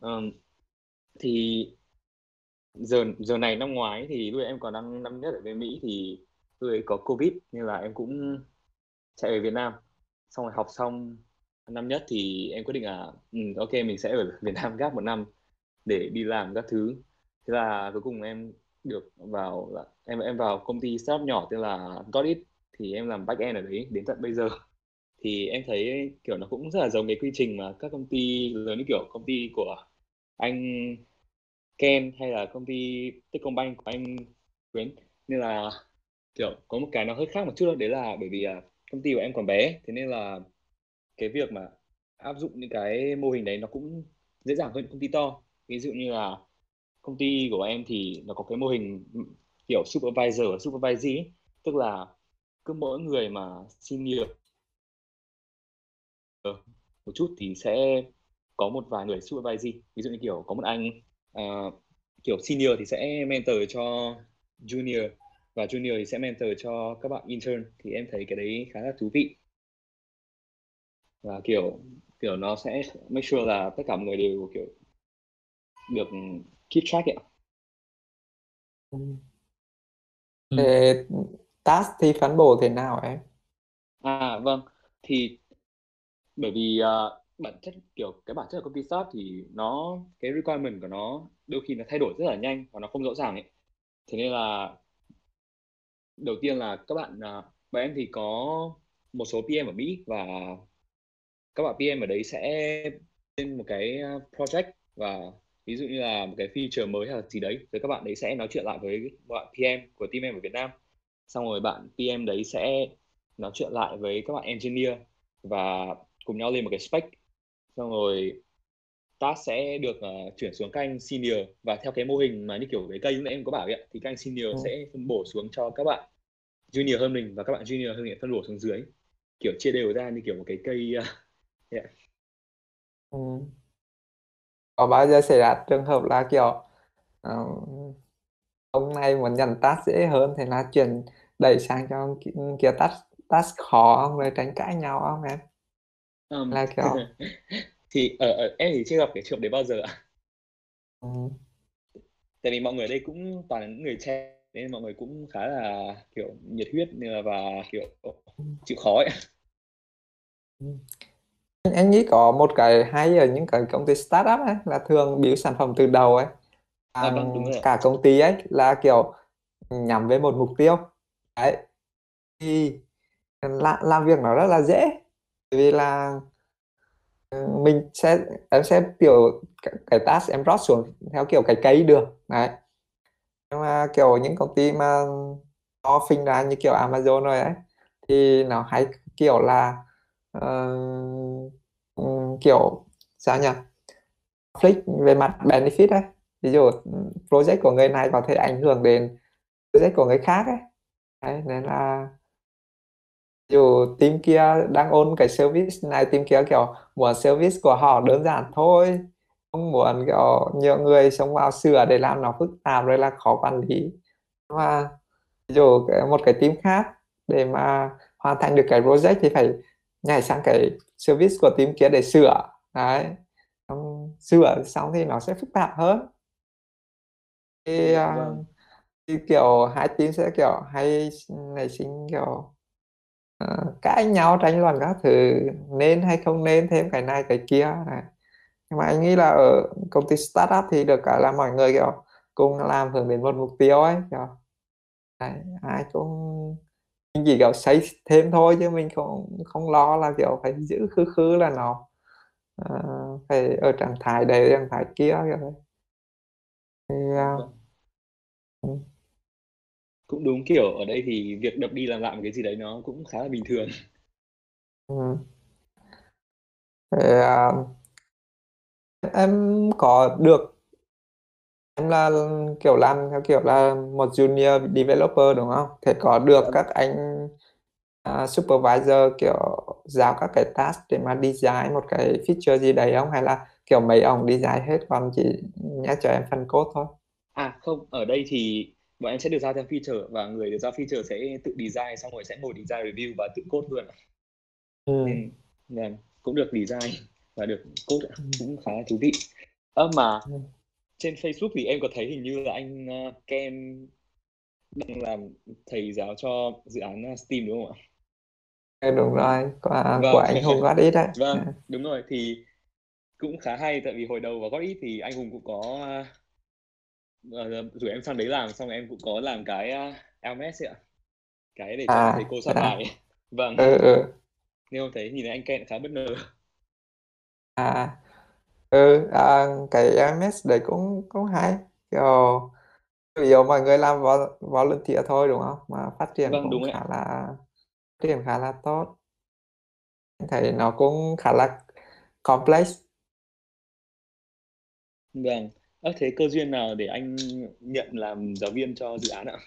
Um, thì giờ giờ này năm ngoái thì lúc em còn đang năm nhất ở bên Mỹ thì lúc ấy có covid nên là em cũng chạy về Việt Nam. Xong rồi học xong năm nhất thì em quyết định là ừ, ok mình sẽ ở Việt Nam gap một năm để đi làm các thứ. Thế là cuối cùng em được vào là em em vào công ty startup nhỏ tên là Godit thì em làm back end ở đấy đến tận bây giờ thì em thấy, kiểu, nó cũng rất là giống cái quy trình mà các công ty lớn như kiểu công ty của anh Ken hay là công ty Techcombank của anh Quyến. Nên là, kiểu, có một cái nó hơi khác một chút đấy là bởi vì à, công ty của em còn bé, thế nên là cái việc mà áp dụng những cái mô hình đấy nó cũng dễ dàng hơn công ty to. Ví dụ như là công ty của em thì nó có cái mô hình kiểu supervisor và supervisee tức là cứ mỗi người mà senior một chút thì sẽ có một vài người supervisee ví dụ như kiểu có một anh uh, kiểu senior thì sẽ mentor cho junior và junior thì sẽ mentor cho các bạn intern thì em thấy cái đấy khá là thú vị và kiểu kiểu nó sẽ make sure là tất cả mọi người đều kiểu được keep track. Thế task thì phân bổ thế nào em? À vâng, thì bởi vì uh, bản chất kiểu cái bản chất của công ty startup thì nó cái requirement của nó đôi khi nó thay đổi rất là nhanh và nó không rõ ràng ấy. Thế nên là đầu tiên là các bạn uh, bọn em thì có một số PM ở Mỹ và các bạn PM ở đấy sẽ lên một cái à, project và ví dụ như là một cái feature mới hay là gì đấy rồi các bạn đấy sẽ nói chuyện lại với bạn PM của team em ở Việt Nam xong rồi bạn PM đấy sẽ nói chuyện lại với các bạn engineer và cùng nhau lên một cái spec xong rồi task sẽ được uh, chuyển xuống các anh senior và theo cái mô hình mà như kiểu cái cây lúc nãy em có bảo vậy thì các anh senior ừ. sẽ phân bổ xuống cho các bạn junior hơn mình và các bạn junior hơn mình phân bổ xuống dưới kiểu chia đều ra như kiểu một cái cây uh, *laughs* yeah. ừ. có bao giờ xảy ra trường hợp là kiểu uh, ông này muốn nhận task dễ hơn thì là chuyển đẩy sang cho kia task task khó không rồi tránh cãi nhau không em um, là *laughs* kiểu thì ở, ở em thì chưa gặp cái trường đấy bao giờ ạ ừ. tại vì mọi người đây cũng toàn là những người trẻ nên mọi người cũng khá là kiểu nhiệt huyết và kiểu chịu khó ấy ừ. anh nghĩ có một cái hay ở những cái công ty startup ấy là thường build sản phẩm từ đầu ấy à, vâng, đúng rồi. cả công ty ấy là kiểu nhắm với một mục tiêu đấy thì làm, làm việc nó rất là dễ vì là ờ, mình sẽ em sẽ kiểu cái task em rót xuống theo kiểu cái cây được đấy. Nhưng mà kiểu những công ty mà to phình ra như kiểu Amazon rồi ấy thì nó hay kiểu là uh, kiểu sao nhỉ? Click về mặt benefit ấy. Ví dụ ừ, project của người này có thể ảnh hưởng đến project của người khác ấy. Đấy, nên là dù team kia đang ôn cái service này team kia kiểu muốn service của họ đơn giản thôi không muốn kiểu nhiều người sống vào sửa để làm nó phức tạp rồi là khó quản lý. Mà dù một cái team khác để mà hoàn thành được cái project thì phải nhảy sang cái service của team kia để sửa. Đấy. Sửa xong thì nó sẽ phức tạp hơn. Thì, uh, thì kiểu hai team sẽ kiểu hay nảy sinh kiểu cãi nhau tranh luận các thứ nên hay không nên thêm cái này cái kia. Này. nhưng mà anh nghĩ là ở công ty startup thì được cả là mọi người kiểu cùng làm hướng đến một mục tiêu ấy kiểu. Đấy, ai cũng mình chỉ kiểu xây thêm thôi chứ mình không không lo là kiểu phải giữ khứ khứ là nó uh, phải ở trạng thái đây trạng thái kia kiểu thì uh, cũng đúng kiểu ở đây thì việc đập đi làm lại một cái gì đấy nó cũng khá là bình thường ừ. thì, uh, em có được em là kiểu làm theo kiểu là một junior developer đúng không? Thế có được các anh à, supervisor kiểu giao các cái task để mà design một cái feature gì đấy không? Hay là kiểu mấy ông design hết còn chỉ nhắc cho em phần code thôi? À không, ở đây thì bọn em sẽ được giao theo feature và người được giao feature sẽ tự design xong rồi sẽ ngồi design review và tự code luôn ạ. Ừ. Nên cũng được design và được code. Ừ. cũng khá là thú vị. Ơ mà Ừ. trên Facebook thì em có thấy hình như là anh uh, Ken đang làm thầy giáo cho dự án uh, Steam đúng không ạ? Ừ, đúng rồi, của, Vâng. của anh Hùng gót ít đấy. *laughs* Vâng, Ừ. đúng rồi thì cũng khá hay tại vì hồi đầu vào gót ít thì anh Hùng cũng có uh, rủ em sang đấy làm xong em cũng có làm cái LMS ấy ạ. Cái để cho À, thầy cô soát dạ. bài. Vâng, Ừ, ừ. nên em thấy nhìn thấy anh Ken khá bất ngờ. *laughs* À, ừ, à, cái MS đấy cũng cũng hay kiểu yếu mọi người làm vol volunteer thôi đúng không mà phát triển Vâng, cũng đúng khá là phát triển khá là tốt Em thấy nó cũng khá là complex Vâng. Ơ thế cơ duyên nào để anh nhận làm giáo viên cho dự án ạ?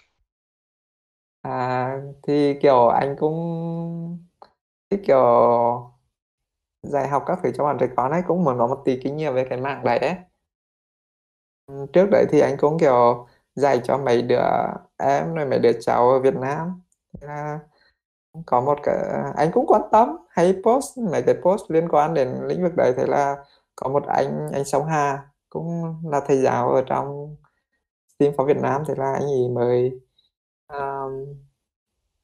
à, thì kiểu anh cũng thích kiểu dạy học các thứ cho bọn trẻ con ấy cũng muốn có một tí kinh nghiệm về cái mảng đấy ấy. Trước đấy thì anh cũng kiểu dạy cho mấy đứa em rồi mấy đứa cháu ở Việt Nam Thế là có một cái anh cũng quan tâm hay post mấy cái post liên quan đến lĩnh vực đấy thế là có một anh anh Sông Hà cũng là thầy giáo ở trong Steam for Việt Nam thế là anh ấy mời um,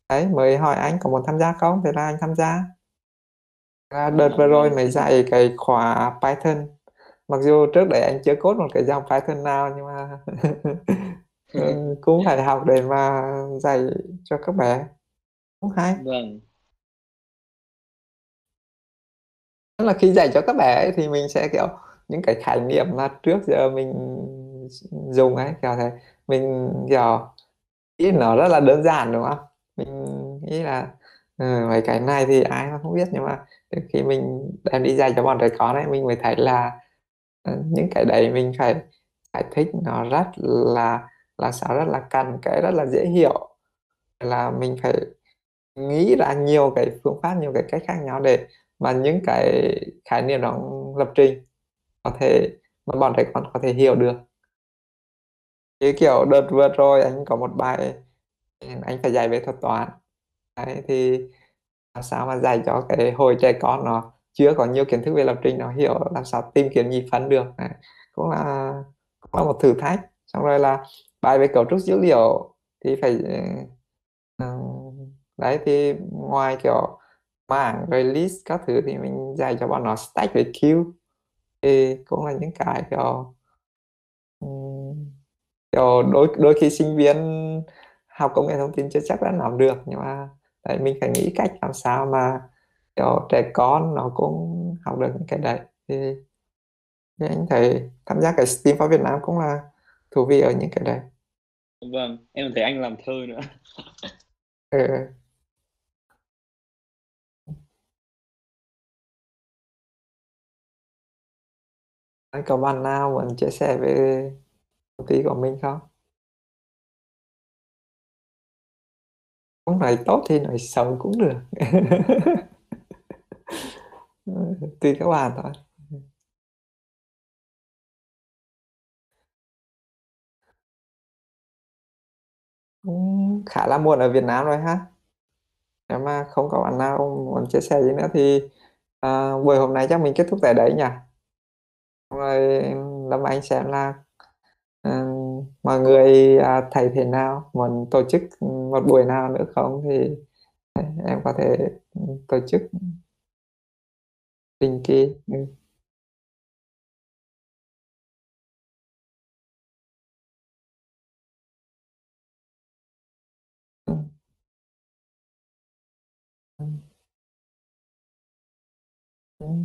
đấy mời hỏi anh có muốn tham gia không? Thế là anh tham gia. Là đợt vừa rồi mới dạy cái khóa Python. Mặc dù trước đấy anh chưa code một cái dòng Python nào nhưng mà *laughs* ừ, *laughs* cũng phải học để mà dạy cho các bé. Cũng hay. Vâng. tức là khi dạy cho các bé ấy, thì mình sẽ kiểu những cái khái niệm mà trước giờ mình dùng ấy kiểu thế. Mình kiểu ý nó rất là đơn giản đúng không? Mình nghĩ là ừ, mấy cái này thì ai mà không biết nhưng mà khi mình đem đi dạy cho bọn trẻ con ấy mình mới thấy là ừ, những cái đấy mình phải giải thích nó rất là là sao rất là cần cái rất là dễ hiểu. Là mình phải nghĩ ra nhiều cái phương pháp nhiều cái cách khác nhau để mà những cái khái niệm đó lập trình có thể, mà bọn trẻ con có thể hiểu được. Như kiểu đợt vừa rồi anh có một bài anh phải dạy về thuật toán. Đấy, thì làm sao mà dạy cho cái hồi trẻ con nó chưa có nhiều kiến thức về lập trình, nó hiểu làm sao tìm kiếm nhị phân được. Đấy. cũng là cũng là một thử thách. Xong rồi là bài về cấu trúc dữ liệu thì phải đấy, thì ngoài kiểu mảng rồi list các thứ thì mình dạy cho bọn nó stack với queue thì cũng là những cái kiểu ừm, kiểu đôi đôi khi sinh viên học công nghệ thông tin chưa chắc đã nắm được nhưng mà đấy mình phải nghĩ cách làm sao mà kiểu trẻ con nó cũng học được những cái đấy thì, thì anh thấy tham gia cái Steam for Việt Nam cũng là thú vị ở những cái đấy Vâng, em thấy anh làm thơ nữa. ừ. Anh có bạn nào muốn chia sẻ về công ty của mình không? Không nói tốt thì nói xấu cũng được. *laughs* Tùy các bạn thôi. Cũng khá là muộn ở Việt Nam rồi ha. Nếu mà không có bạn nào muốn chia sẻ gì nữa thì à, buổi hôm nay chắc mình kết thúc tại đấy nhỉ? Xong Rồi Lâm Anh xem là à, mọi người à, thấy thế nào, muốn tổ chức một buổi nào nữa không thì à, em có thể ừ, tổ chức định kỳ. Ừ.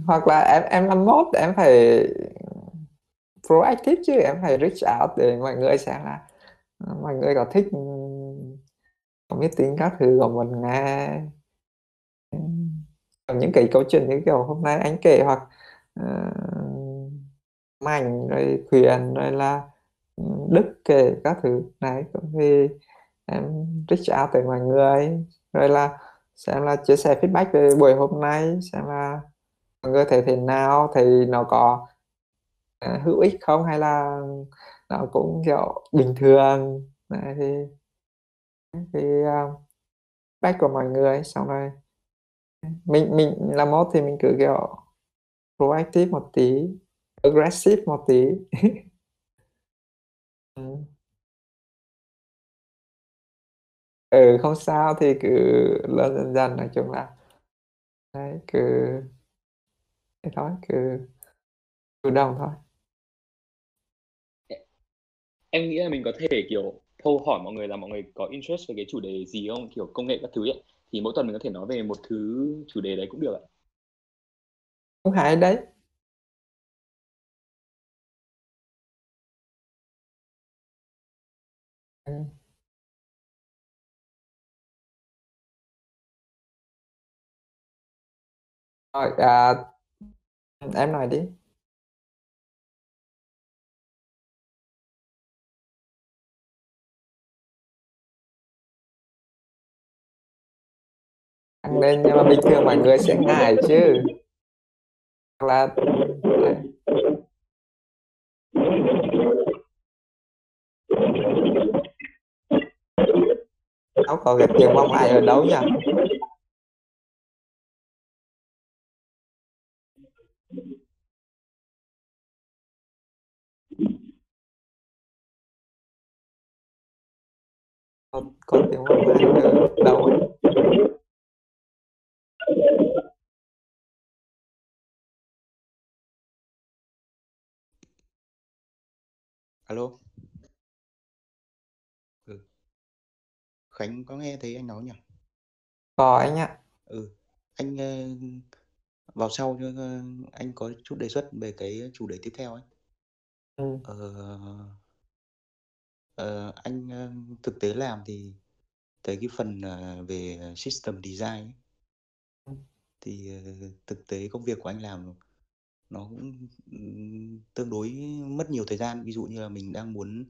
hoặc là em em làm mốt em phải proactive chứ em phải reach out để mọi người xem là mọi người có thích có tiếng các thứ của mình nghe còn những cái câu chuyện như kiểu hôm nay anh kể hoặc ờ, uh, Mạnh rồi quyền rồi là ừ, Đức kể các thứ. Này thì em reach out tới mọi người rồi là xem là chia sẻ feedback về buổi hôm nay xem là cơ người thế nào? Thì nó có à, hữu ích không? Hay là nó cũng kiểu bình thường? Đấy, thì thì uh, bách của mọi người xong rồi mình mình là một thì mình cứ kiểu proactive một tí aggressive một tí. *laughs* Ừ. ừ không sao thì cứ lớn dần dần nói chung là đấy cứ thế thôi cứ chủ động thôi. Em nghĩ là mình có thể kiểu câu hỏi mọi người là mọi người có interest về cái chủ đề gì không? Kiểu công nghệ các thứ ấy. Thì mỗi tuần mình có thể nói về một thứ chủ đề đấy cũng được ạ. Cũng hay đấy. Ừ. rồi à, em nói đi Ăn lên nhưng mà bình thường mọi người sẽ ngại chứ hoặc là đấy. Cháu có cái tiếng mong ai ở đâu nhỉ? Có, tiếng mong ai ở ấy? Alo. Ừ. Khánh có nghe thấy anh nói nhỉ? Có anh ạ. Ừ. Anh ờ, vào sau cho ờ, anh có chút đề xuất về cái chủ đề tiếp theo ấy. Ừ. Ờ, ờ, anh ờ, thực tế làm thì thấy cái phần ờ, về system design ấy, thì ờ, thực tế công việc của anh làm nó cũng ừm, tương đối mất nhiều thời gian. Ví dụ như là mình đang muốn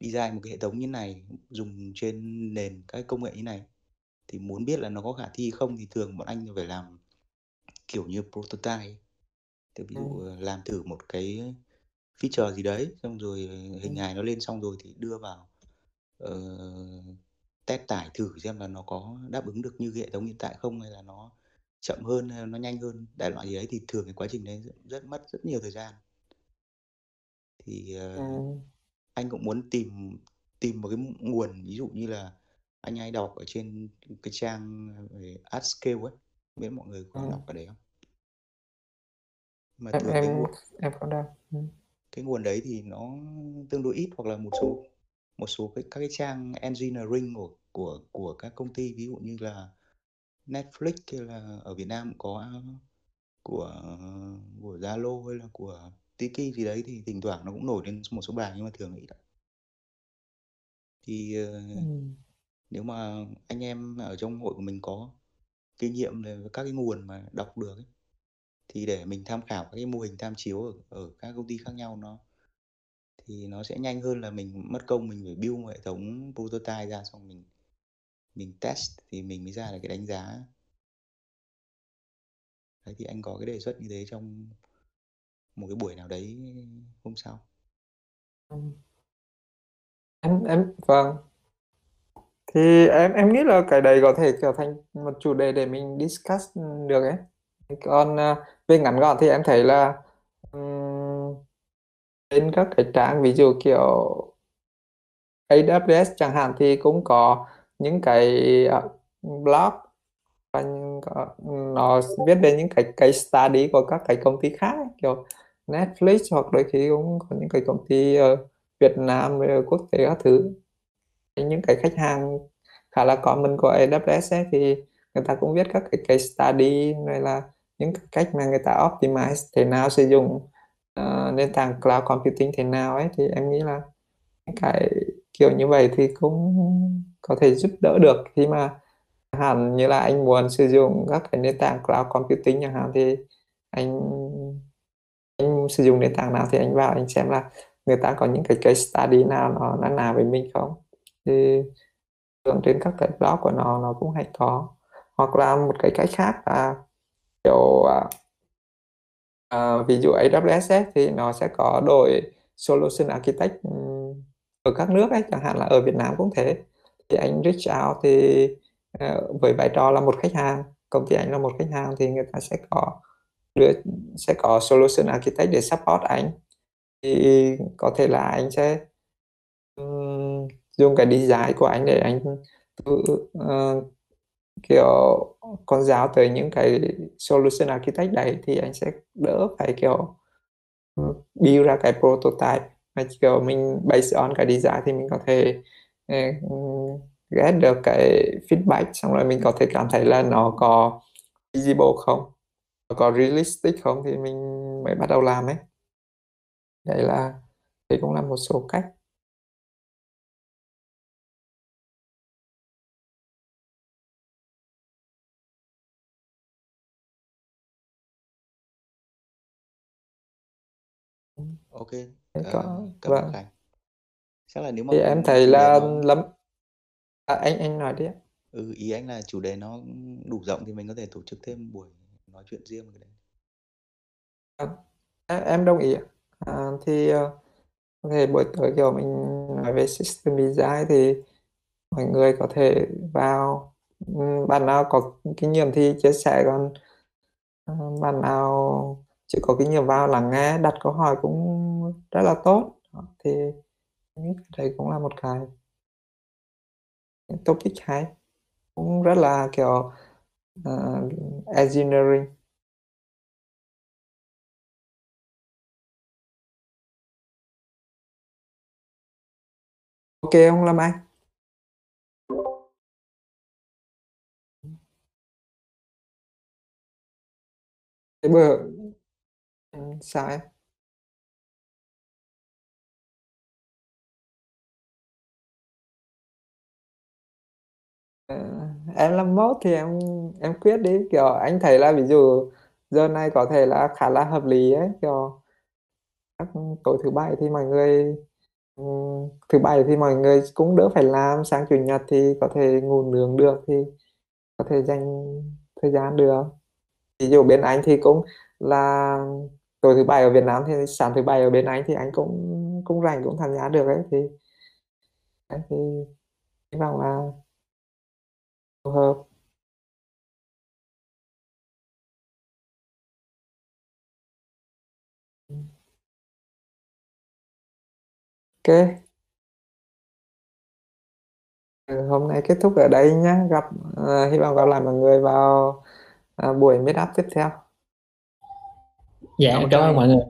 design một cái hệ thống như này dùng trên nền các công nghệ như này thì muốn biết là nó có khả thi không thì thường bọn anh phải làm kiểu như prototype thì ví dụ ờ, làm thử một cái feature gì đấy xong rồi hình hài nó lên xong rồi thì đưa vào ờ, test tải thử xem là nó có đáp ứng được như hệ thống hiện tại không hay là nó chậm hơn hay nó nhanh hơn đại loại gì đấy thì thường cái quá trình đấy rất, rất mất rất nhiều thời gian thì ờ, Ừ. anh cũng muốn tìm tìm một cái nguồn ví dụ như là anh hay đọc ở trên cái trang về AdScale ấy biết mọi người có Ừ. đọc ở đấy không mà Em thường cái em nguồn em có đâu. Ừ. cái nguồn đấy thì nó tương đối ít hoặc là một số một số cái các cái trang engineering của của của các công ty ví dụ như là Netflix hay là ở Việt Nam cũng có của của Zalo hay là của Tiki gì đấy thì thỉnh thoảng nó cũng nổi lên một số bài nhưng mà thường ạ. thì Ừ. nếu mà anh em ở trong hội của mình có kinh nghiệm về các cái nguồn mà đọc được ấy, thì để mình tham khảo các cái mô hình tham chiếu ở, ở các công ty khác nhau nó thì nó sẽ nhanh hơn là mình mất công mình phải build một hệ thống prototype ra xong mình mình test thì mình mới ra được cái đánh giá đấy thì anh có cái đề xuất như thế trong một cái buổi nào đấy hôm sau Em em vâng. Thì em em nghĩ là cái đấy có thể trở thành một chủ đề để mình discuss được ấy. Còn à, về ngắn gọn thì em thấy là um, trên các cái trang ví dụ kiểu AWS chẳng hạn thì cũng có những cái à, blog và có, nó viết về những cái case study của các cái công ty khác ấy, kiểu Netflix hoặc đôi khi cũng có những cái công ty Việt Nam rồi quốc tế các thứ. Những cái khách hàng khá là common của AWS ấy, thì người ta cũng viết các cái case study hay là những cách mà người ta optimize thế nào sử dụng uh, nền tảng cloud computing thế nào ấy. Thì em nghĩ là cái kiểu như vậy thì cũng có thể giúp đỡ được. Khi mà hẳn như là anh muốn sử dụng các cái nền tảng cloud computing chẳng hạn thì anh anh sử dụng nền tảng nào thì anh vào anh xem là người ta có những cái case study nào nó nó nào với mình không. Thì thường trên các cái blog của nó nó cũng hay có hoặc là một cái cách khác là kiểu uh, ví dụ AWS ấy, thì nó sẽ có đội solution architect ừ, ở các nước ấy chẳng hạn là ở Việt Nam cũng thế. Thì anh reach out thì uh, với vai trò là một khách hàng công ty anh là một khách hàng thì người ta sẽ có đưa sẽ có solution architect để support anh. Thì có thể là anh sẽ um, dùng cái design của anh để anh uh, kiểu, con giáo tới những cái solution architect đấy thì anh sẽ đỡ phải, kiểu, build ra cái prototype. Mà, kiểu, mình based on cái design thì mình có thể ờ, get được cái feedback xong rồi mình có thể cảm thấy là nó có visible không? Có realistic không thì mình mới bắt đầu làm ấy. Đấy là thì cũng là một số cách. Ok Thế ờ, có cảm ơn vâng. Khánh chắc là nếu mà thì em thấy chủ đề là nó lắm à, anh anh nói đi ạ. ừ, ý anh là chủ đề nó đủ rộng thì mình có thể tổ chức thêm buổi nói chuyện riêng về cái đấy. À, em em đồng ý ạ. à, thì ờ, có thể buổi tối kiểu mình nói về system design thì mọi người có thể vào. Ừm, bạn nào có kinh nghiệm thì chia sẻ còn ờ, bạn nào chưa có kinh nghiệm vào lắng nghe đặt câu hỏi cũng rất là tốt. Ờ, thì đây cũng là một cái topic hay cũng rất là kiểu uh, engineering. Ok không Lâm Anh. Thế bữa ừ, sao em? Ờ, em làm mốt thì em em quyết đi kiểu anh thấy là ví dụ giờ này có thể là khá là hợp lý ấy kiểu các tối thứ bảy thì mọi người ừm, thứ bảy thì mọi người cũng đỡ phải làm sáng chủ nhật thì có thể ngủ nướng được thì có thể dành thời gian được. Ví dụ bên anh thì cũng là tối thứ bảy ở Việt Nam thì sáng thứ bảy ở bên anh thì anh cũng cũng rảnh cũng tham gia được ấy thì đấy, thì hy vọng là hợp ok. Ừ, hôm nay kết thúc ở đây nhé gặp ờ, hy vọng gặp lại mọi người vào ờ, buổi meetup tiếp theo. Dạ cảm ơn cảm ơn mọi người.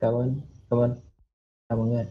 Cảm ơn cảm ơn. Chào mọi người